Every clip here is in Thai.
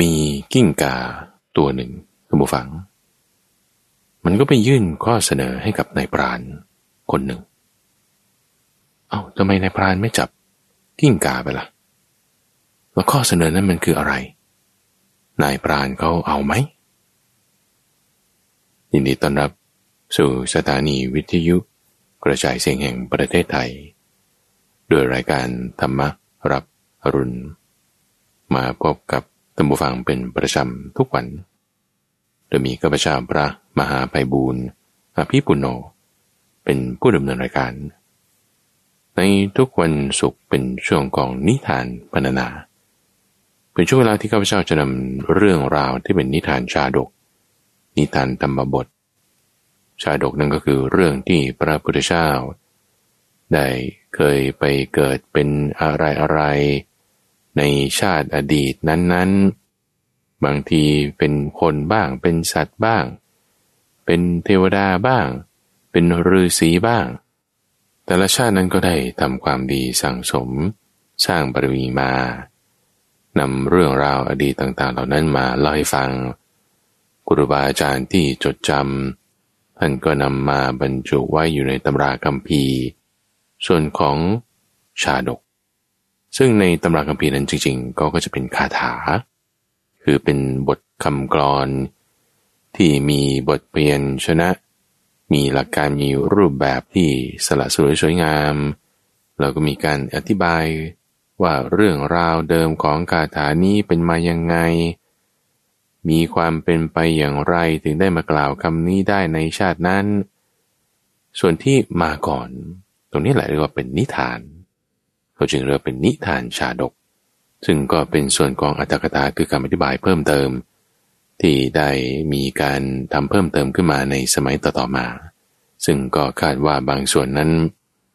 มีกิ้งกาตัวหนึ่งคุณผู้ฟัง มันก็ไปยื่นข้อเสนอให้กับนายปราณคนหนึ่ง เอา้าทำไมนายปราณไม่จับกิ้งกาไปละ่ะ แล้วข้อเสนอนั้นมันคืออะไร นายปราณเขาเอาไหม ยินดีต้อนรับสู่สถานีวิทยุ กระจายเสียงแห่งประเทศไทย โดยรายการธรรมรับอรุณ มาพบกับ ตัมบูฟังเป็นประจำทุกวัน โดยมีกัปชาพระมหาไพบูรณ์อภิปุโน เป็นผู้ดำเนินรายการ ในทุกวันศุกร์เป็นช่วงของนิทานพรรณนา เป็นช่วงเวลาที่ข้าพเจ้าจะนำเรื่องราวที่เป็นนิทานชาดก นิทานธรรมบท ชาดกนั่นก็คือเรื่องที่พระพุทธเจ้าได้เคยไปเกิดเป็นอะไรอะไร ในชาติอดีตนั้น ๆ บางทีเป็นคนบ้าง เป็นสัตว์บ้าง เป็นเทวดาบ้าง เป็นฤาษีบ้าง แต่ละชาตินั้นก็ได้ทำความดีสั่งสม สร้างบารมีมานำเรื่องราวอดีตต่าง ๆ เหล่านั้นมาเล่าให้ฟังครูบาอาจารย์ที่จดจำท่านก็นำมาบรรจุไว้อยู่ในตำราคัมภีร์ ส่วนของชาดก ซึ่งในตำราคัมภีร์นั้นจริงๆ ก็ก็จะเป็นคาถา คือเป็นบทคำกรอน ที่มีบทเปลี่ยนชนะ มีหลักการมีรูปแบบที่สละสวยสวยงาม เราก็มีการอธิบายว่าเรื่องราวเดิมของคาถานี้เป็นมายังไง มีความเป็นไปอย่างไรถึงได้มากล่าวคำนี้ได้ในชาตินั้น ส่วนที่มาก่อน ตรงนี้แหละเรียกว่าเป็นนิทาน เขาจึงเรียกเป็นนิทานชาดก ซึ่งก็เป็นส่วนของอัตถกถาคือการอธิบายเพิ่มเติม ที่ได้มีการทำเพิ่มเติมขึ้นมาในสมัยต่อๆมา ซึ่งก็คาดว่าบางส่วนนั้น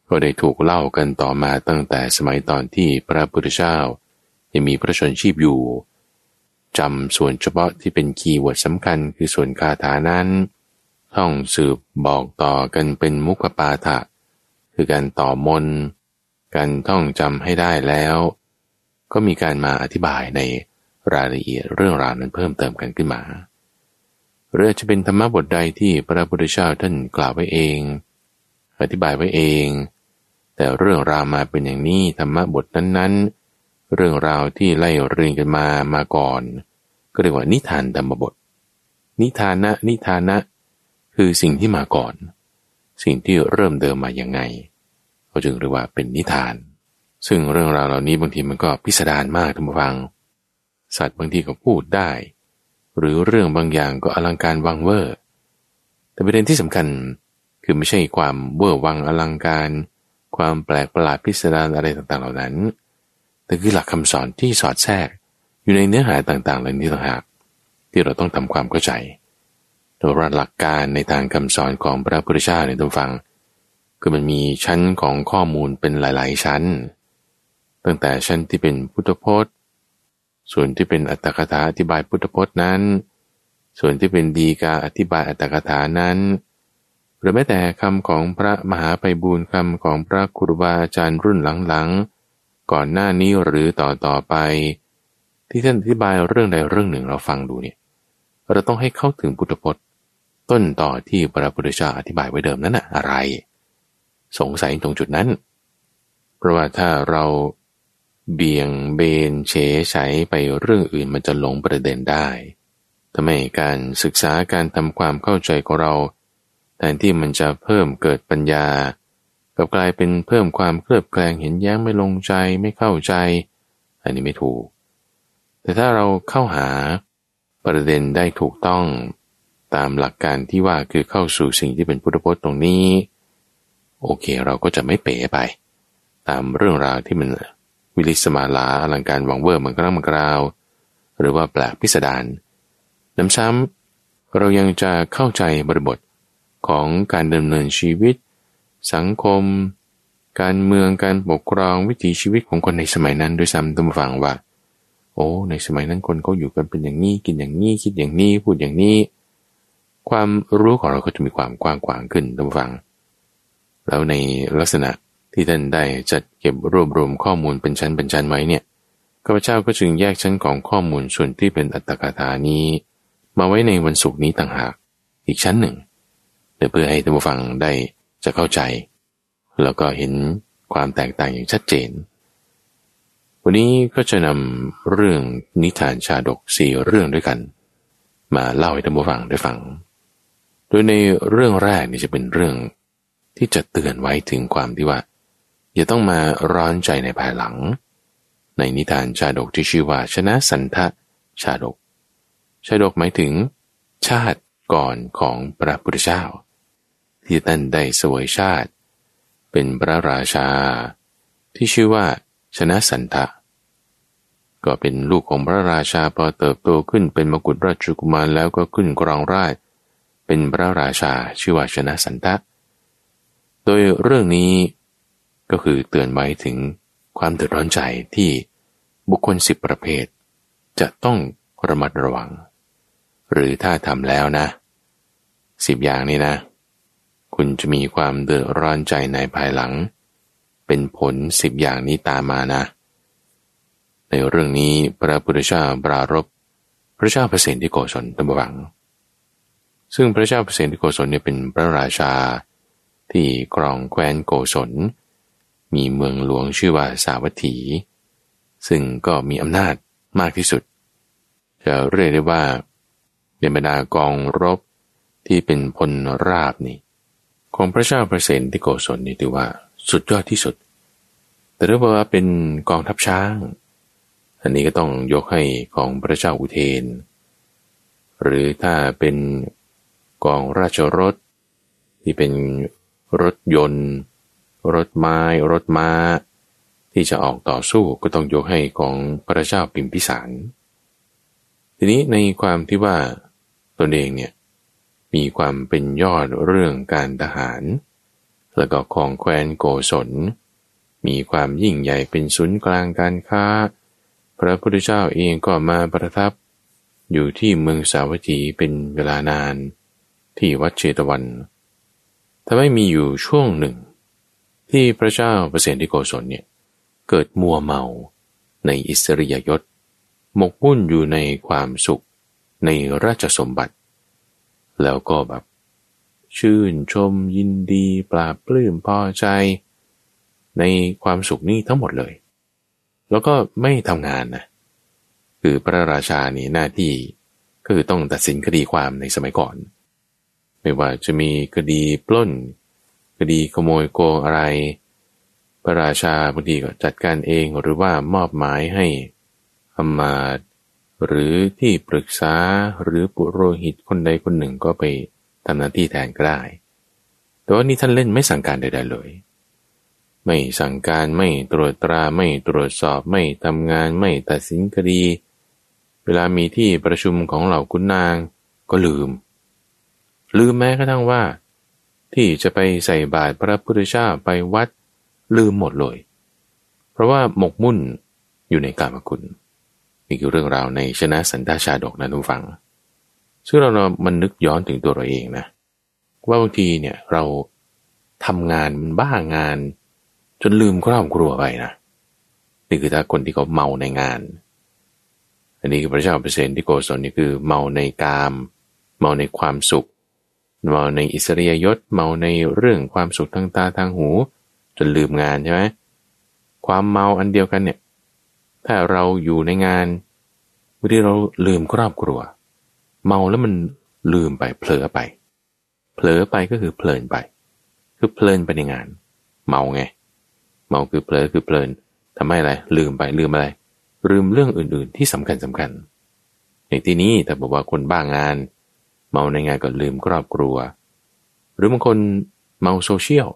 ก็ได้ถูกเล่ากันต่อมาตั้งแต่สมัยตอนที่พระพุทธเจ้ายังมีพระชนชีพอยู่จำส่วนเฉพาะที่เป็นคีย์เวิร์ดสำคัญคือส่วนคาถานั้น ท่องสืบบอกต่อกันเป็นมุขปาฐะคือการต่อมน การท่องจำให้ได้แล้ว ก็มีการมาอธิบายในรายละเอียดเรื่องราวนั้นเพิ่มเติมกันขึ้นมาเรื่องจะเป็นธรรมบทใดที่พระพุทธเจ้าท่านกล่าวไว้เอง อธิบายไว้เอง แต่เรื่องราวมาเป็นอย่างนี้ธรรมบทนั้นๆ เรื่องราวที่ไล่เรียงกันมามาก่อน ก็เรียกว่านิทานธรรมบท นิทานะนิทานะ คือสิ่งที่มาก่อน สิ่งที่เริ่มเดิมมาอย่างไง เขาจึงเรียกว่าเป็นนิทาน ซึ่งเรื่องราวเหล่านี้บางทีมันก็พิสดารมากท่านผู้ฟัง สัตว์บางทีก็พูดได้ หรือเรื่องบางอย่างก็อลังการวังเวอร์ แต่ประเด็นที่สำคัญคือไม่ใช่ความเวอร์วังอลังการ ความแปลกประหลาดพิสดารอะไรต่างๆเหล่านั้น แต่คือหลักคำสอนที่สอดแทรกอยู่ในเนื้อหาต่างๆเหล่านี้ต่างหากที่เราต้องทำความเข้าใจโดยหลักการในทางคำสอนของพระพุทธเจ้าในตัวฟัง คือมันมีชั้นของข้อมูลเป็นหลาย ๆ ชั้น ตั้งแต่ชั้นที่เป็นพุทธพจน์ ส่วนที่เป็นอัตถกถาอธิบายพุทธพจน์นั้น ส่วนที่เป็นดีกาอธิบายอัตถกถานั้น หรือแม้แต่คำของพระมหาไปบูรณ์คำของพระครูบาอาจารย์รุ่นหลังๆ ก่อนหน้านี้หรือต่อต่อไป ที่ท่านอธิบายเรื่องใดเรื่องหนึ่งเราฟังดูเนี่ยเราต้องให้เข้าถึงพุทธพจน์ ต้นต่อที่พระพุทธเจ้าอธิบายไว้เดิมนั้นอะอะไร สงสัยตรงจุดนั้น เพราะว่าถ้าเราเบี่ยงเบนเฉใช้ไปเรื่องอื่นมันจะหลงประเด็นได้ทำให้การศึกษาการทำความเข้าใจของเราแทนที่มันจะเพิ่มเกิดปัญญากับกลายเป็นเพิ่มความเคลือบแคลงเห็นแย้งไม่ลงใจไม่เข้าใจ อันนี้ไม่ถูก แต่ถ้าเราเข้าหาประเด็นได้ถูกต้อง ตามหลักการที่ว่าคือเข้าสู่สิ่งที่เป็นพุทธพจน์ตรงนี้ โอเคเราก็จะไม่เป๋ไป ตามเรื่องราวที่มันวิลิสมาลาอลังการวังเวอร์มันกระมังกราว หรือว่าแปลกพิสดารน้ำซ้ำเรายังจะเข้าใจบริบทของการดำเนินชีวิต สังคม การเมืองการปกครองวิถีชีวิตของคนในสมัยนั้นด้วยซ้ำต้องฟังว่า โอ้ในสมัยนั้นคนเขาอยู่กันเป็นอย่างนี้กินอย่างนี้คิดอย่างนี้พูดอย่างนี้ ความรู้ของเราก็จะมีความกว้างขวางขึ้นต้องฟัง แล้วในลักษณะที่ท่านได้จัดเก็บรวบรวมข้อมูลเป็นชั้นเป็นชั้นไว้เนี่ยข้าพเจ้าก็จึงแยกชั้นของข้อมูลส่วนที่เป็นอัตถกถานี้ มาไว้ในวันศุกร์นี้ต่างหากอีกชั้นหนึ่งเพื่อให้ท่านผู้ฟังได้จะเข้าใจ แล้วก็เห็นความแตกต่างอย่างชัดเจน วันนี้ก็จะนำเรื่องนิทานชาดกสี่เรื่องด้วยกัน มาเล่าให้ท่านผู้ฟังได้ฟัง โดยในเรื่องแรกนี่จะเป็นเรื่อง ที่จะเตือนไว้ถึงความที่ว่า อย่าต้องมาร้อนใจในภายหลัง ในนิทานชาดกที่ชื่อว่าชนะสันทะชาดก ชาดกหมายถึง ชาติก่อนของพระพุทธเจ้า ที่ท่านได้สวยชาติ เป็นพระราชา ที่ชื่อว่า ชนะสันทะก็เป็นลูกของพระราชาพอเติบโตขึ้นเป็นมกุฎราชกุมารแล้วก็ขึ้นกรองราชเป็นพระราชาชื่อว่าชนะสันทะ โดยเรื่องนี้ก็คือเตือนไว้ถึงความเดือดร้อนใจที่บุคคลสิบประเภท จะต้องระมัดระวัง หรือถ้าทำแล้วนะสิบอย่างนี้นะ คุณจะมีความเดือดร้อนใจในภายหลัง เป็นผลสิบอย่างนี้ตามมานะ ในเรื่องนี้พระพุทธเจ้าปรารบพระเจ้าเปรตที่โกศลตัมบัง ซึ่งพระเจ้าเปรตที่โกศลเนี่ยเป็นพระราชา ที่กรองแคว้นโกศล มีเมืองหลวงชื่อว่าสาวัตถี ซึ่งก็มีอำนาจมากที่สุด จะเรียกได้ว่าในบรรดากองรบที่เป็นพลราบนี่ ของพระเจ้าประเสนที่โกศลนี่ถือว่าสุดยอดที่สุด แต่ถ้าบอกว่าเป็นกองทัพช้าง อันนี้ก็ต้องยกให้ของพระเจ้าอุเทน หรือถ้าเป็นกองราชรถที่เป็น รถยนต์ รถไม้ รถม้า ที่จะออกต่อสู้ก็ต้องยกให้ของพระเจ้าปิมพิสาร ทีนี้ในความที่ว่าตนเองเนี่ยมีความเป็นยอดเรื่องการทหาร แล้วก็ของแคว้นโกศล มีความยิ่งใหญ่เป็นศูนย์กลางการค้า พระพุทธเจ้าเองก็มาประทับ อยู่ที่เมืองสาวัตถีเป็นเวลานาน ที่วัดเชตวัน ทำให้มีอยู่ช่วงหนึ่ง ที่พระเจ้าเปรตที่โกศลเนี่ยเกิดมัวเมาในอิสริยยศ หมกมุ่นอยู่ในความสุขในราชสมบัติ แล้วก็แบบ ชื่นชมยินดีปราปลื้มพอใจ ในความสุขนี้ทั้งหมดเลย แล้วก็ไม่ทำงานนะคือพระราชานี่หน้าที่ก็คือต้องตัดสินคดีความในสมัยก่อน ไม่ว่าจะมีคดีปล้น คดีขโมยโกงอะไร พระราชาบางทีก็จัดการเองหรือว่ามอบหมายให้อมาตหรือที่ปรึกษาหรือปุโรหิตคนใดคนหนึ่งก็ไปทำหน้าที่แทนก็ได้ แต่ว่านี่ท่านเล่นไม่สั่งการใดๆเลย ไม่สั่งการไม่ตรวจตราไม่ตรวจสอบไม่ทำงานไม่ตัดสินคดี เวลามีที่ประชุมของเหล่าคุณนางก็ลืม ลืมแม้กระทั่งว่า ที่จะไปใส่บาตรพระพุทธเจ้าไปวัดลืมหมดเลย เพราะว่าหมกมุ่นอยู่ในกามคุณนี่คือเรื่องราวในชนะสันตาชาดกนะทุกฝัง ซึ่งเราเรามันนึกย้อนถึงตัวเราเองนะ ว่าบางทีเนี่ยเราทำงานมันบ้างาน จนลืมครอบครัวไปนะนี่คือถ้าคนที่เขาเมาในงาน อันนี้คือพระเจ้าเปอร์เซนที่โกศลนี่คือเมาในกาม เมาในความสุข เมาในอิสริยยศเมาในเรื่องความสุขทางตาทางหู จนลืมงานใช่ไหมความเมาอันเดียวกันเนี่ย ถ้าเราอยู่ในงานบางทีเราลืมครอบครัว เมาแล้วมันลืมไปเผลอไป เผลอไปก็คือเพลินไป คือเพลินไปในงาน เมาไง เมาคือเผลอคือเพลินทำให้อะไรลืมไปลืมอะไร ลืมเรื่องอื่นๆที่สำคัญสำคัญในที่นี้แต่บอกว่าคนบ้างาน เมาในงานก็ลืมครอบครัว หรือบางคนเมาโซเชียล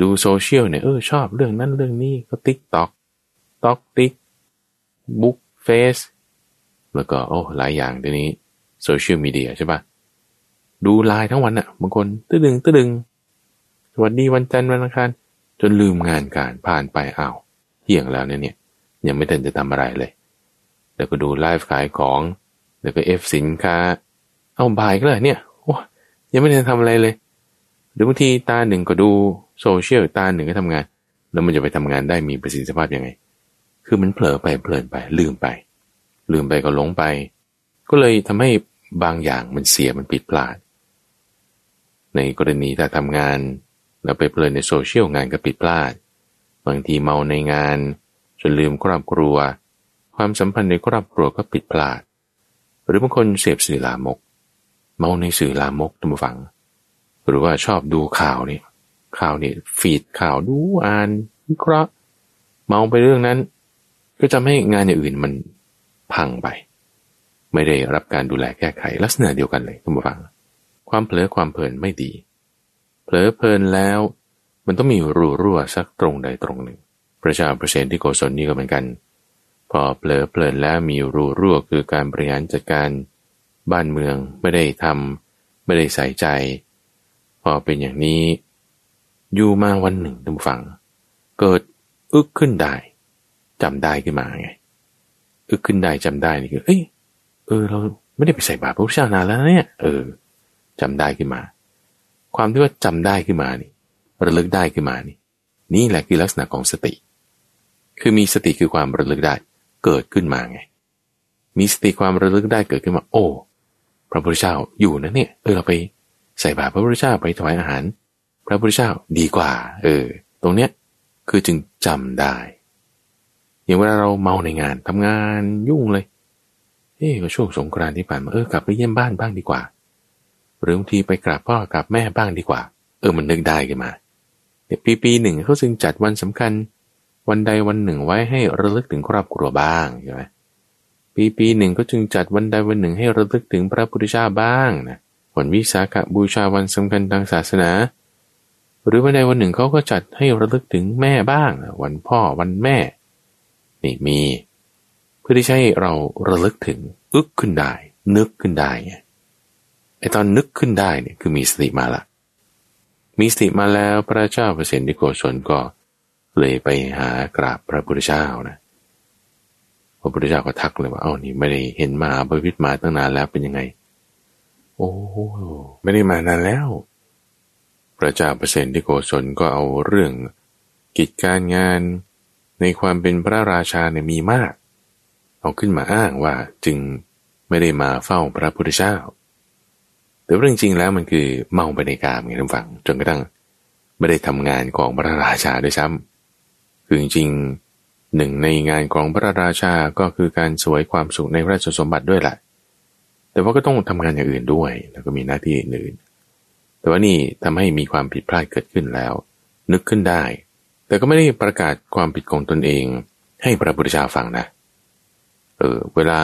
ดูโซเชียลเนี่ยเออชอบเรื่องนั้นเรื่องนี้ก็ติ๊กต็อกต็อกติ๊กบุ๊กเฟซแล้วก็โอ้หลายอย่างเดี๋ยวนี้โซเชียลมีเดียใช่ปะดูไลน์ทั้งวันอะบางคนตึดึงตึดึง สวัสดีวันจันทร์วันอังคารจนลืมงานการผ่านไปอ้าวเที่ยงแล้วเนี่ยเนี่ยยังไม่ทันจะทำอะไรเลย แล้วก็ดูไลฟ์ขายของ แล้วก็ F สินค้า เอาบ่ายก็เลยเนี่ยโอ้ยังไม่ได้ทำอะไรเลย หรือบางทีตาหนึ่งก็ดูโซเชียลตาหนึ่งก็ทำงาน แล้วมันจะไปทำงานได้มีประสิทธิภาพยังไง คือมันเผลอไปเพลินไปลืมไป ลืมไปก็หลงไป ก็เลยทำให้บางอย่างมันเสียมันผิดพลาด ในกรณีถ้าทำงานเราไปเพลินในโซเชียลงานก็ผิดพลาด บางทีเมาในงานจนลืมครอบครัว ความสัมพันธ์ในครอบครัวก็ผิดพลาด หรือบางคนเสพสื่อลามก เมาในสื่อลามกท่านผู้ฟัง หรือว่าชอบดูข่าวนี่ข่าวนี่ฟีดข่าวดูอ่านวิเคราะห์เมาไปเรื่องนั้น ก็จะให้งานอย่างอื่นมันพังไป ไม่ได้รับการดูแลแก้ไขลักษณะเดียวกันเลยท่านผู้ฟัง ความเผลอความเพลินไม่ดีเผลอเพลินแล้ว มันต้องมีรูรั่วสักตรงใดตรงหนึ่งประชาประเสนที่โกศลนี่ก็เหมือนกัน พอเผลอเพลินแล้วมีรูรั่วคือการบริหารจัดการ บ้านเมืองไม่ได้ทำไม่ได้ใส่ใจ พอเป็นอย่างนี้ อยู่มาวันหนึ่งท่านฟัง เกิดอึกขึ้นได้จำได้ขึ้นมาไงอึกขึ้นได้จำได้นี่คือเอ้ยเออ เราไม่ได้ไปใส่บาตรพระพุทธเจ้านานแล้วเนี่ย เออจำได้ขึ้นมา ความที่ว่าจำได้ขึ้นมานี่ระลึกได้ขึ้นมานี่ นี่แหละคือลักษณะของสติ คือมีสติคือความระลึกได้ เกิดขึ้นมาไง มีสติความระลึกได้เกิดขึ้นมา โอ้ พระพุทธเจ้าอยู่นะเนี่ยเออเราไปใส่บาตรพระพุทธเจ้าไปถวายอาหาร พระพุทธเจ้าดีกว่า เออ ตรงเนี้ยคือจึงจำได้ อย่างเวลาเราเมาในงานทำงานยุ่งเลยเอ้ก็ช่วงสงกรานต์ที่ผ่านมาเออกลับไปเยี่ยมบ้านบ้างดีกว่าหรือบางทีไปกราบพ่อกราบแม่บ้างดีกว่า เออมันนึกได้ขึ้นมาเนี่ยปีปีหนึ่งเขาจึงจัดวันสำคัญ วันใดวันหนึ่งไว้ให้ระลึกถึงครอบครัวบ้างใช่ไหม ปีปีหนึ่งก็จึงจัดวันใดวันหนึ่งให้ระลึกถึงพระพุทธเจ้าบ้างนะวันวิสาขบูชาวันสำคัญทางศาสนา หรือวันใดวันหนึ่งเขาก็จัดให้ระลึกถึงแม่บ้างวันพ่อวันแม่ นี่มี เพื่อที่ให้เราระลึกถึงอึกขึ้นได้ นึกขึ้นได้ไงไอตอนนึกขึ้นได้เนี่ยคือมีสติมาละมีสติมาแล้วพระเจ้าเปรตที่โกศลก็เลยไปหากราบพระพุทธเจ้านะ พระพุทธเจ้าก็ทักเลยว่า เอ้านี่ไม่ได้เห็นมาบริวิตมาตั้งนานแล้วเป็นยังไง โอ้ไม่ได้มานานแล้ว พระเจ้าเปรตที่โกศลก็เอาเรื่องกิจการงานในความเป็นพระราชาเนี่ยมีมาก เอาขึ้นมาอ้างว่าจึงไม่ได้มาเฝ้าพระพุทธเจ้า แต่เรื่องจริงแล้วมันคือเมาไปในกามไงท่านฟังจนกระทั่งไม่ได้ทำงานของพระราชาด้วยซ้ำคือจริง หนึ่งในงานของพระราชาก็คือการสวยความสุขในพระราชสมบัติด้วยแหละแต่ว่าก็ต้องทำงานอย่างอื่นด้วย แล้วก็มีหน้าที่อื่น แต่ว่านี่ทำให้มีความผิดพลาดเกิดขึ้นแล้ว นึกขึ้นได้ แต่ก็ไม่ได้ประกาศความผิดของตนเอง ให้พระพุทธเจ้าฟังนะ เออ เวลา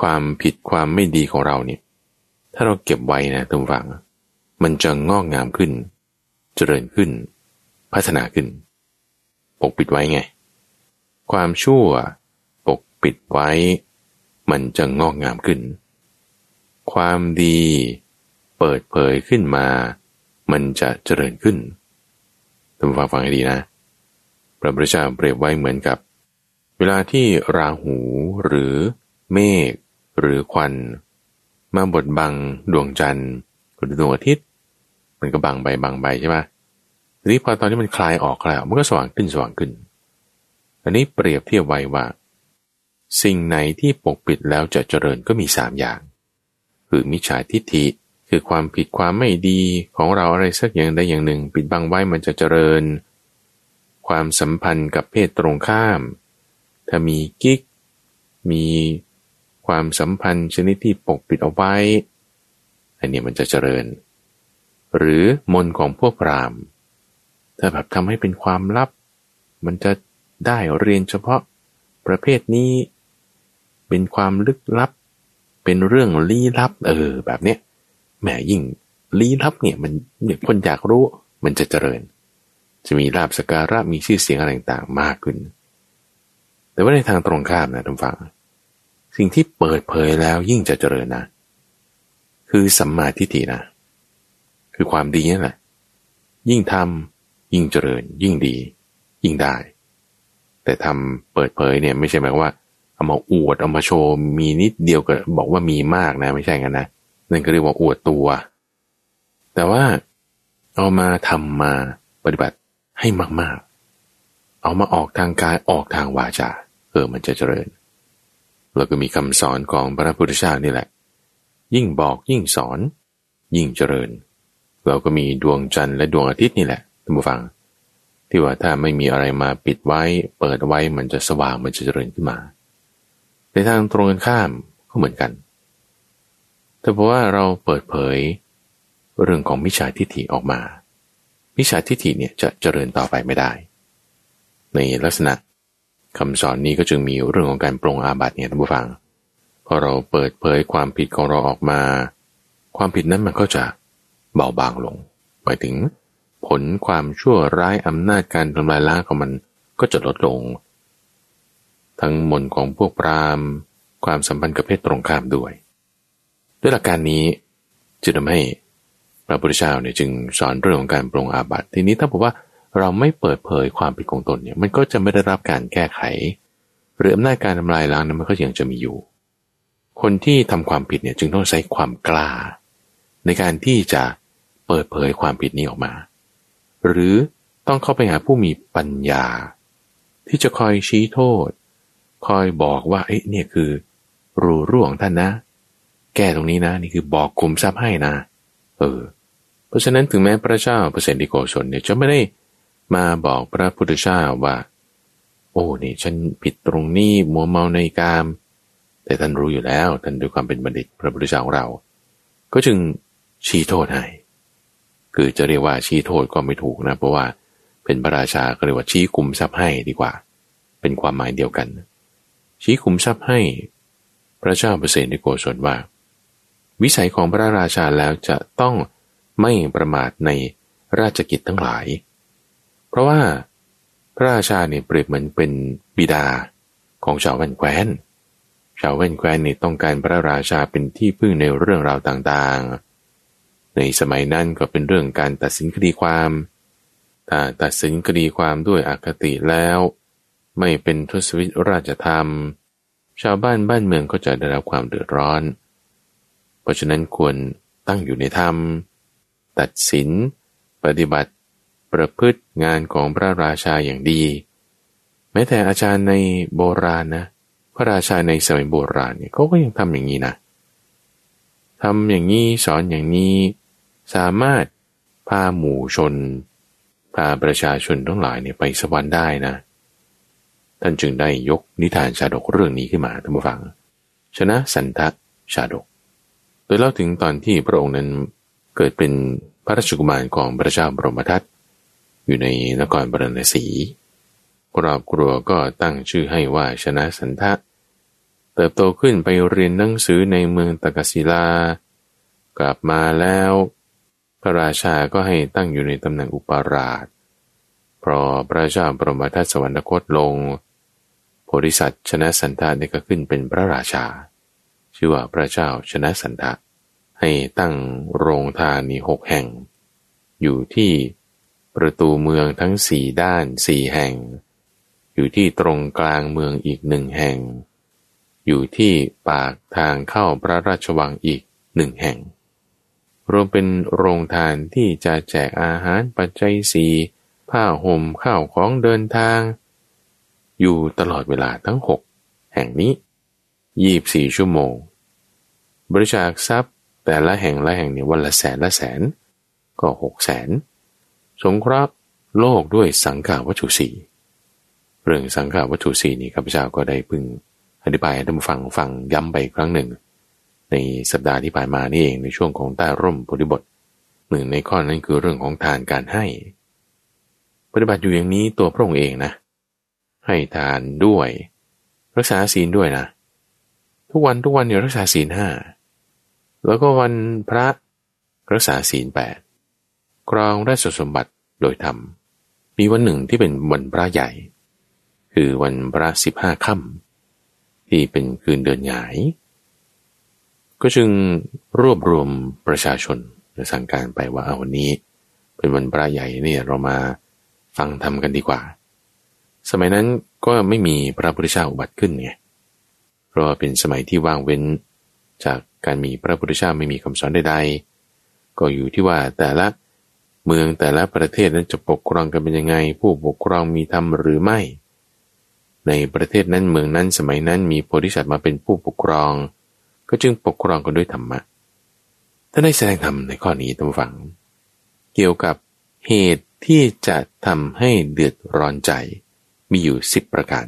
ความผิดความไม่ดีของเราเนี่ย ถ้าเราเก็บไว้นะทุกฝัง มันจะงอกงามขึ้น เจริญขึ้น พัฒนาขึ้น ปกปิดไว้ไง ความชั่วปกปิดไว้ มันจะงอกงามขึ้น ความดีเปิดเผยขึ้นมา มันจะเจริญขึ้นต้องฟังฟังให้ดีนะ พระพุทธเจ้าเปรียบไว้เหมือนกับ เวลาที่ราหูหรือเมฆหรือควัน มาบดบังดวงจันทร์หรือดวงอาทิตย์ มันก็บังใบบังใบใช่ไหมทีนี้พอตอนนี้มันคลายออกแล้ว มันก็สว่างขึ้นสว่างขึ้น อันนี้เปรียบเทียบไว้ว่า สิ่งไหนที่ปกปิดแล้วจะเจริญก็มีสามอย่าง คือมิจฉาทิฏฐิคือความผิดความไม่ดีของเราอะไรสักอย่างใดอย่างหนึ่ง ปิดบังไว้มันจะเจริญ ความสัมพันธ์กับเพศตรงข้าม ถ้ามีกิ๊ก มีความสัมพันธ์ชนิดที่ปกปิดเอาไว้ อันนี้มันจะเจริญ หรือมนของพวกพรามถ้าแบบทำให้เป็นความลับ มันจะ ได้เรียนเฉพาะประเภทนี้ เป็นความลึกลับ เป็นเรื่องลี้ลับ เออ แบบเนี้ยแหมยิ่งลี้ลับเนี่ยมันเนี่ยคนอยากรู้มันจะเจริญ จะมีลาบสการะมีชื่อเสียงอะไรต่างๆมากขึ้น แต่ว่าในทางตรงข้ามนะท่านฟัง สิ่งที่เปิดเผยแล้วยิ่งจะเจริญนะ คือสัมมาทิฏฐินะ คือความดีนั่นแหละยิ่งทำยิ่งเจริญ ยิ่งดี ยิ่งได้ แต่ทำเปิดเผยเนี่ยไม่ใช่หมายว่าเอามาอวดเอามาโชว์มีนิดเดียวก็บอกว่ามีมากนะ ไม่ใช่กันนะนั่นก็เรียกว่าอวดตัว แต่ว่าเอามาทำมาปฏิบัติให้มาก ๆ เอามาออกทางกายออกทางวาจาเออมันจะเจริญ แล้วก็มีคำสอนของพระพุทธเจ้านี่แหละ ยิ่งบอกยิ่งสอน ยิ่งเจริญ เราก็มีดวงจันทร์และดวงอาทิตย์นี่แหละท่านผู้ฟัง ที่ว่าถ้าไม่มีอะไรมาปิดไว้ เปิดไว้มันจะสว่างมันจะเจริญขึ้นมาในทางตรงกันข้ามก็เหมือนกัน แต่เพราะว่าเราเปิดเผยเรื่องของมิจฉาทิฏฐิออกมา มิจฉาทิฏฐิเนี่ยจะเจริญต่อไปไม่ได้ ในลักษณะคำสอนนี้ก็จึงมีเรื่องของการปรงอาบัติเนี่ยท่านผู้ฟัง พอเราเปิดเผยความผิดของเราออกมา ความผิดนั้นมันก็จะเบาบางลง หมายถึง ผลความชั่วร้ายอำนาจการทำลายล้างของมันก็จะลดลง ทั้งมนของพวกพรามความสัมพันธ์กับเพศตรงข้ามด้วย ด้วยหลักการนี้จะทำให้พระพุทธเจ้าเนี่ยจึงสอนเรื่องของการปรงอาบัติทีนี้ถ้าบอกว่าเราไม่เปิดเผยความผิดของตนเนี่ยมันก็จะไม่ได้รับการแก้ไข หรืออำนาจการทำลายล้างนั้นมันก็ยังจะมีอยู่ คนที่ทำความผิดเนี่ยจึงต้องใช้ความกล้า ในการที่จะเปิดเผยความผิดนี้ออกมา หรือต้องเข้าไปหาผู้มีปัญญา ที่จะคอยชี้โทษ คอยบอกว่าเอ๊ะเนี่ยคือ รูร่วงท่านนะ แก้ตรงนี้นะ นี่คือบอกคุมทรัพย์ให้นะ เออ เพราะฉะนั้นถึงแม้พระเจ้าเปรตที่โกศลเนี่ยจะไม่ได้มาบอกพระพุทธเจ้าว่า โอ้นี่ฉันผิดตรงนี้มัวเมาในกาม แต่ท่านรู้อยู่แล้วท่านด้วยความเป็นบัณฑิตพระพุทธเจ้าของเรา ก็จึงชี้โทษให้ คือจะเรียกว่าชี้โทษก็ไม่ถูกนะ เพราะว่าเป็นพระราชาก็เรียกว่าชี้คุมทรัพย์ให้ดีกว่า เป็นความหมายเดียวกัน ชี้คุมทรัพย์ให้ พระเจ้าเปรตที่โกศลว่า วิสัยของพระราชาแล้วจะต้องไม่ประมาทในราชกิจทั้งหลาย เพราะว่าพระราชาเนี่ยเปรียบเหมือนเป็นบิดาของชาวแว่นแคว้น ชาวแว่นแคว้นนี่ต้องการพระราชาเป็นที่พึ่งในเรื่องราวต่างๆ ในสมัยนั้นก็เป็นเรื่องการตัดสินคดีความ ถ้าตัดสินคดีความด้วยอคติแล้ว ไม่เป็นทศวิตราชธรรม ชาวบ้านบ้านเมืองก็จะได้รับความเดือดร้อน เพราะฉะนั้นควรตั้งอยู่ในธรรม ตัดสิน ปฏิบัติ ประพฤติงานของพระราชาอย่างดี แม้แต่อาจารย์ในโบราณนะ พระราชาในสมัยโบราณเนี่ยเขาก็ยังทำอย่างนี้นะทำอย่างนี้สอนอย่างนี้ สามารถพาหมู่ชน พาประชาชนทั้งหลายเนี่ยไปสวรรค์ได้นะ ท่านจึงได้ยกนิทานชาดกเรื่องนี้ขึ้นมาท่านผู้ฟัง ชนะสันทะชาดก โดยเล่าถึงตอนที่พระองค์นั้นเกิดเป็นพระราชกุมารของพระเจ้าบรมทัตอยู่ในนครบรณสีครอบครัวก็ตั้งชื่อให้ว่าชนะสันทะ เติบโตขึ้นไปเรียนหนังสือในเมืองตะกศิลา กลับมาแล้ว ระราชาก็ให้ตั้งอยู่ในตำแหน่งอุปราชเพราะพระเจ้าบรมทัตสวรรคตลง โพธิสัตว์ชนะสันทะนี่ก็ขึ้นเป็นพระราชา ชื่อว่าพระเจ้าชนะสันทะ ให้ตั้งโรงทานนีหกแห่ง อยู่ที่ประตูเมืองทั้งสี่ด้านสี่แห่ง อยู่ที่ตรงกลางเมืองอีกหนึ่งแห่ง อยู่ที่ปากทางเข้าพระราชวังอีกหนึ่งแห่ง รวมเป็นโรงทานที่จะแจกอาหารปัจจัยสีผ้าห่มข้าวของเดินทาง อยู่ตลอดเวลาทั้งหกแห่งนี้ยี่สี่ชั่วโมง บริจาคทรัพย์แต่ละแห่งละแห่งเนี่ยวันละแสนละแสน ก็หกแสนสงเคราะห์โลกด้วยสังขาวัตถุสีเรื่องสังขาวัตถุสีนี่ข้าพเจ้าก็ได้พึงอธิบายให้ท่านฟังฟังย้ำไปครั้งหนึ่ง ในสัปดาห์ที่ผ่านมานี่เองในช่วงของใต้ร่มพุทธิบทหนึ่งในข้อนั้นคือเรื่องของทานการให้ ปฏิบัติอยู่อย่างนี้ตัวพระองค์เองนะ ให้ทานด้วย รักษาศีลด้วยนะ ทุกวันทุกวันเนี่ยรักษาศีลห้าแล้วก็วันพระรักษาศีลแปดครองราชสมบัติโดยธรรม มีวันหนึ่งที่เป็นวันพระใหญ่ คือวันพระสิบห้าค่ำที่เป็นคืนเดือนใหญ่ ก็จึงรวบรวมประชาชนและสั่งการไปว่าเอาวันนี้ เป็นวันพระใหญ่เนี่ยเรามาฟังธรรมกันดีกว่า สมัยนั้นก็ไม่มีพระพุทธเจ้าอุบัติขึ้นไงเพราะเป็นสมัยที่ว่างเว้น จากการมีพระพุทธเจ้าไม่มีคำสอนใดๆ ก็อยู่ที่ว่าแต่ละเมืองแต่ละประเทศนั้นจะปกครองกันเป็นยังไง ผู้ปกครองมีธรรมหรือไม่ ในประเทศนั้นเมืองนั้นสมัยนั้นมีโพธิสัตว์มาเป็นผู้ปกครอง ก็จึงปกครองกันด้วยธรรมะท่านได้แสดงธรรมในข้อนี้ท่านฟัง เกี่ยวกับเหตุที่จะทำให้เดือดร้อนใจมีอยู่สิบประการ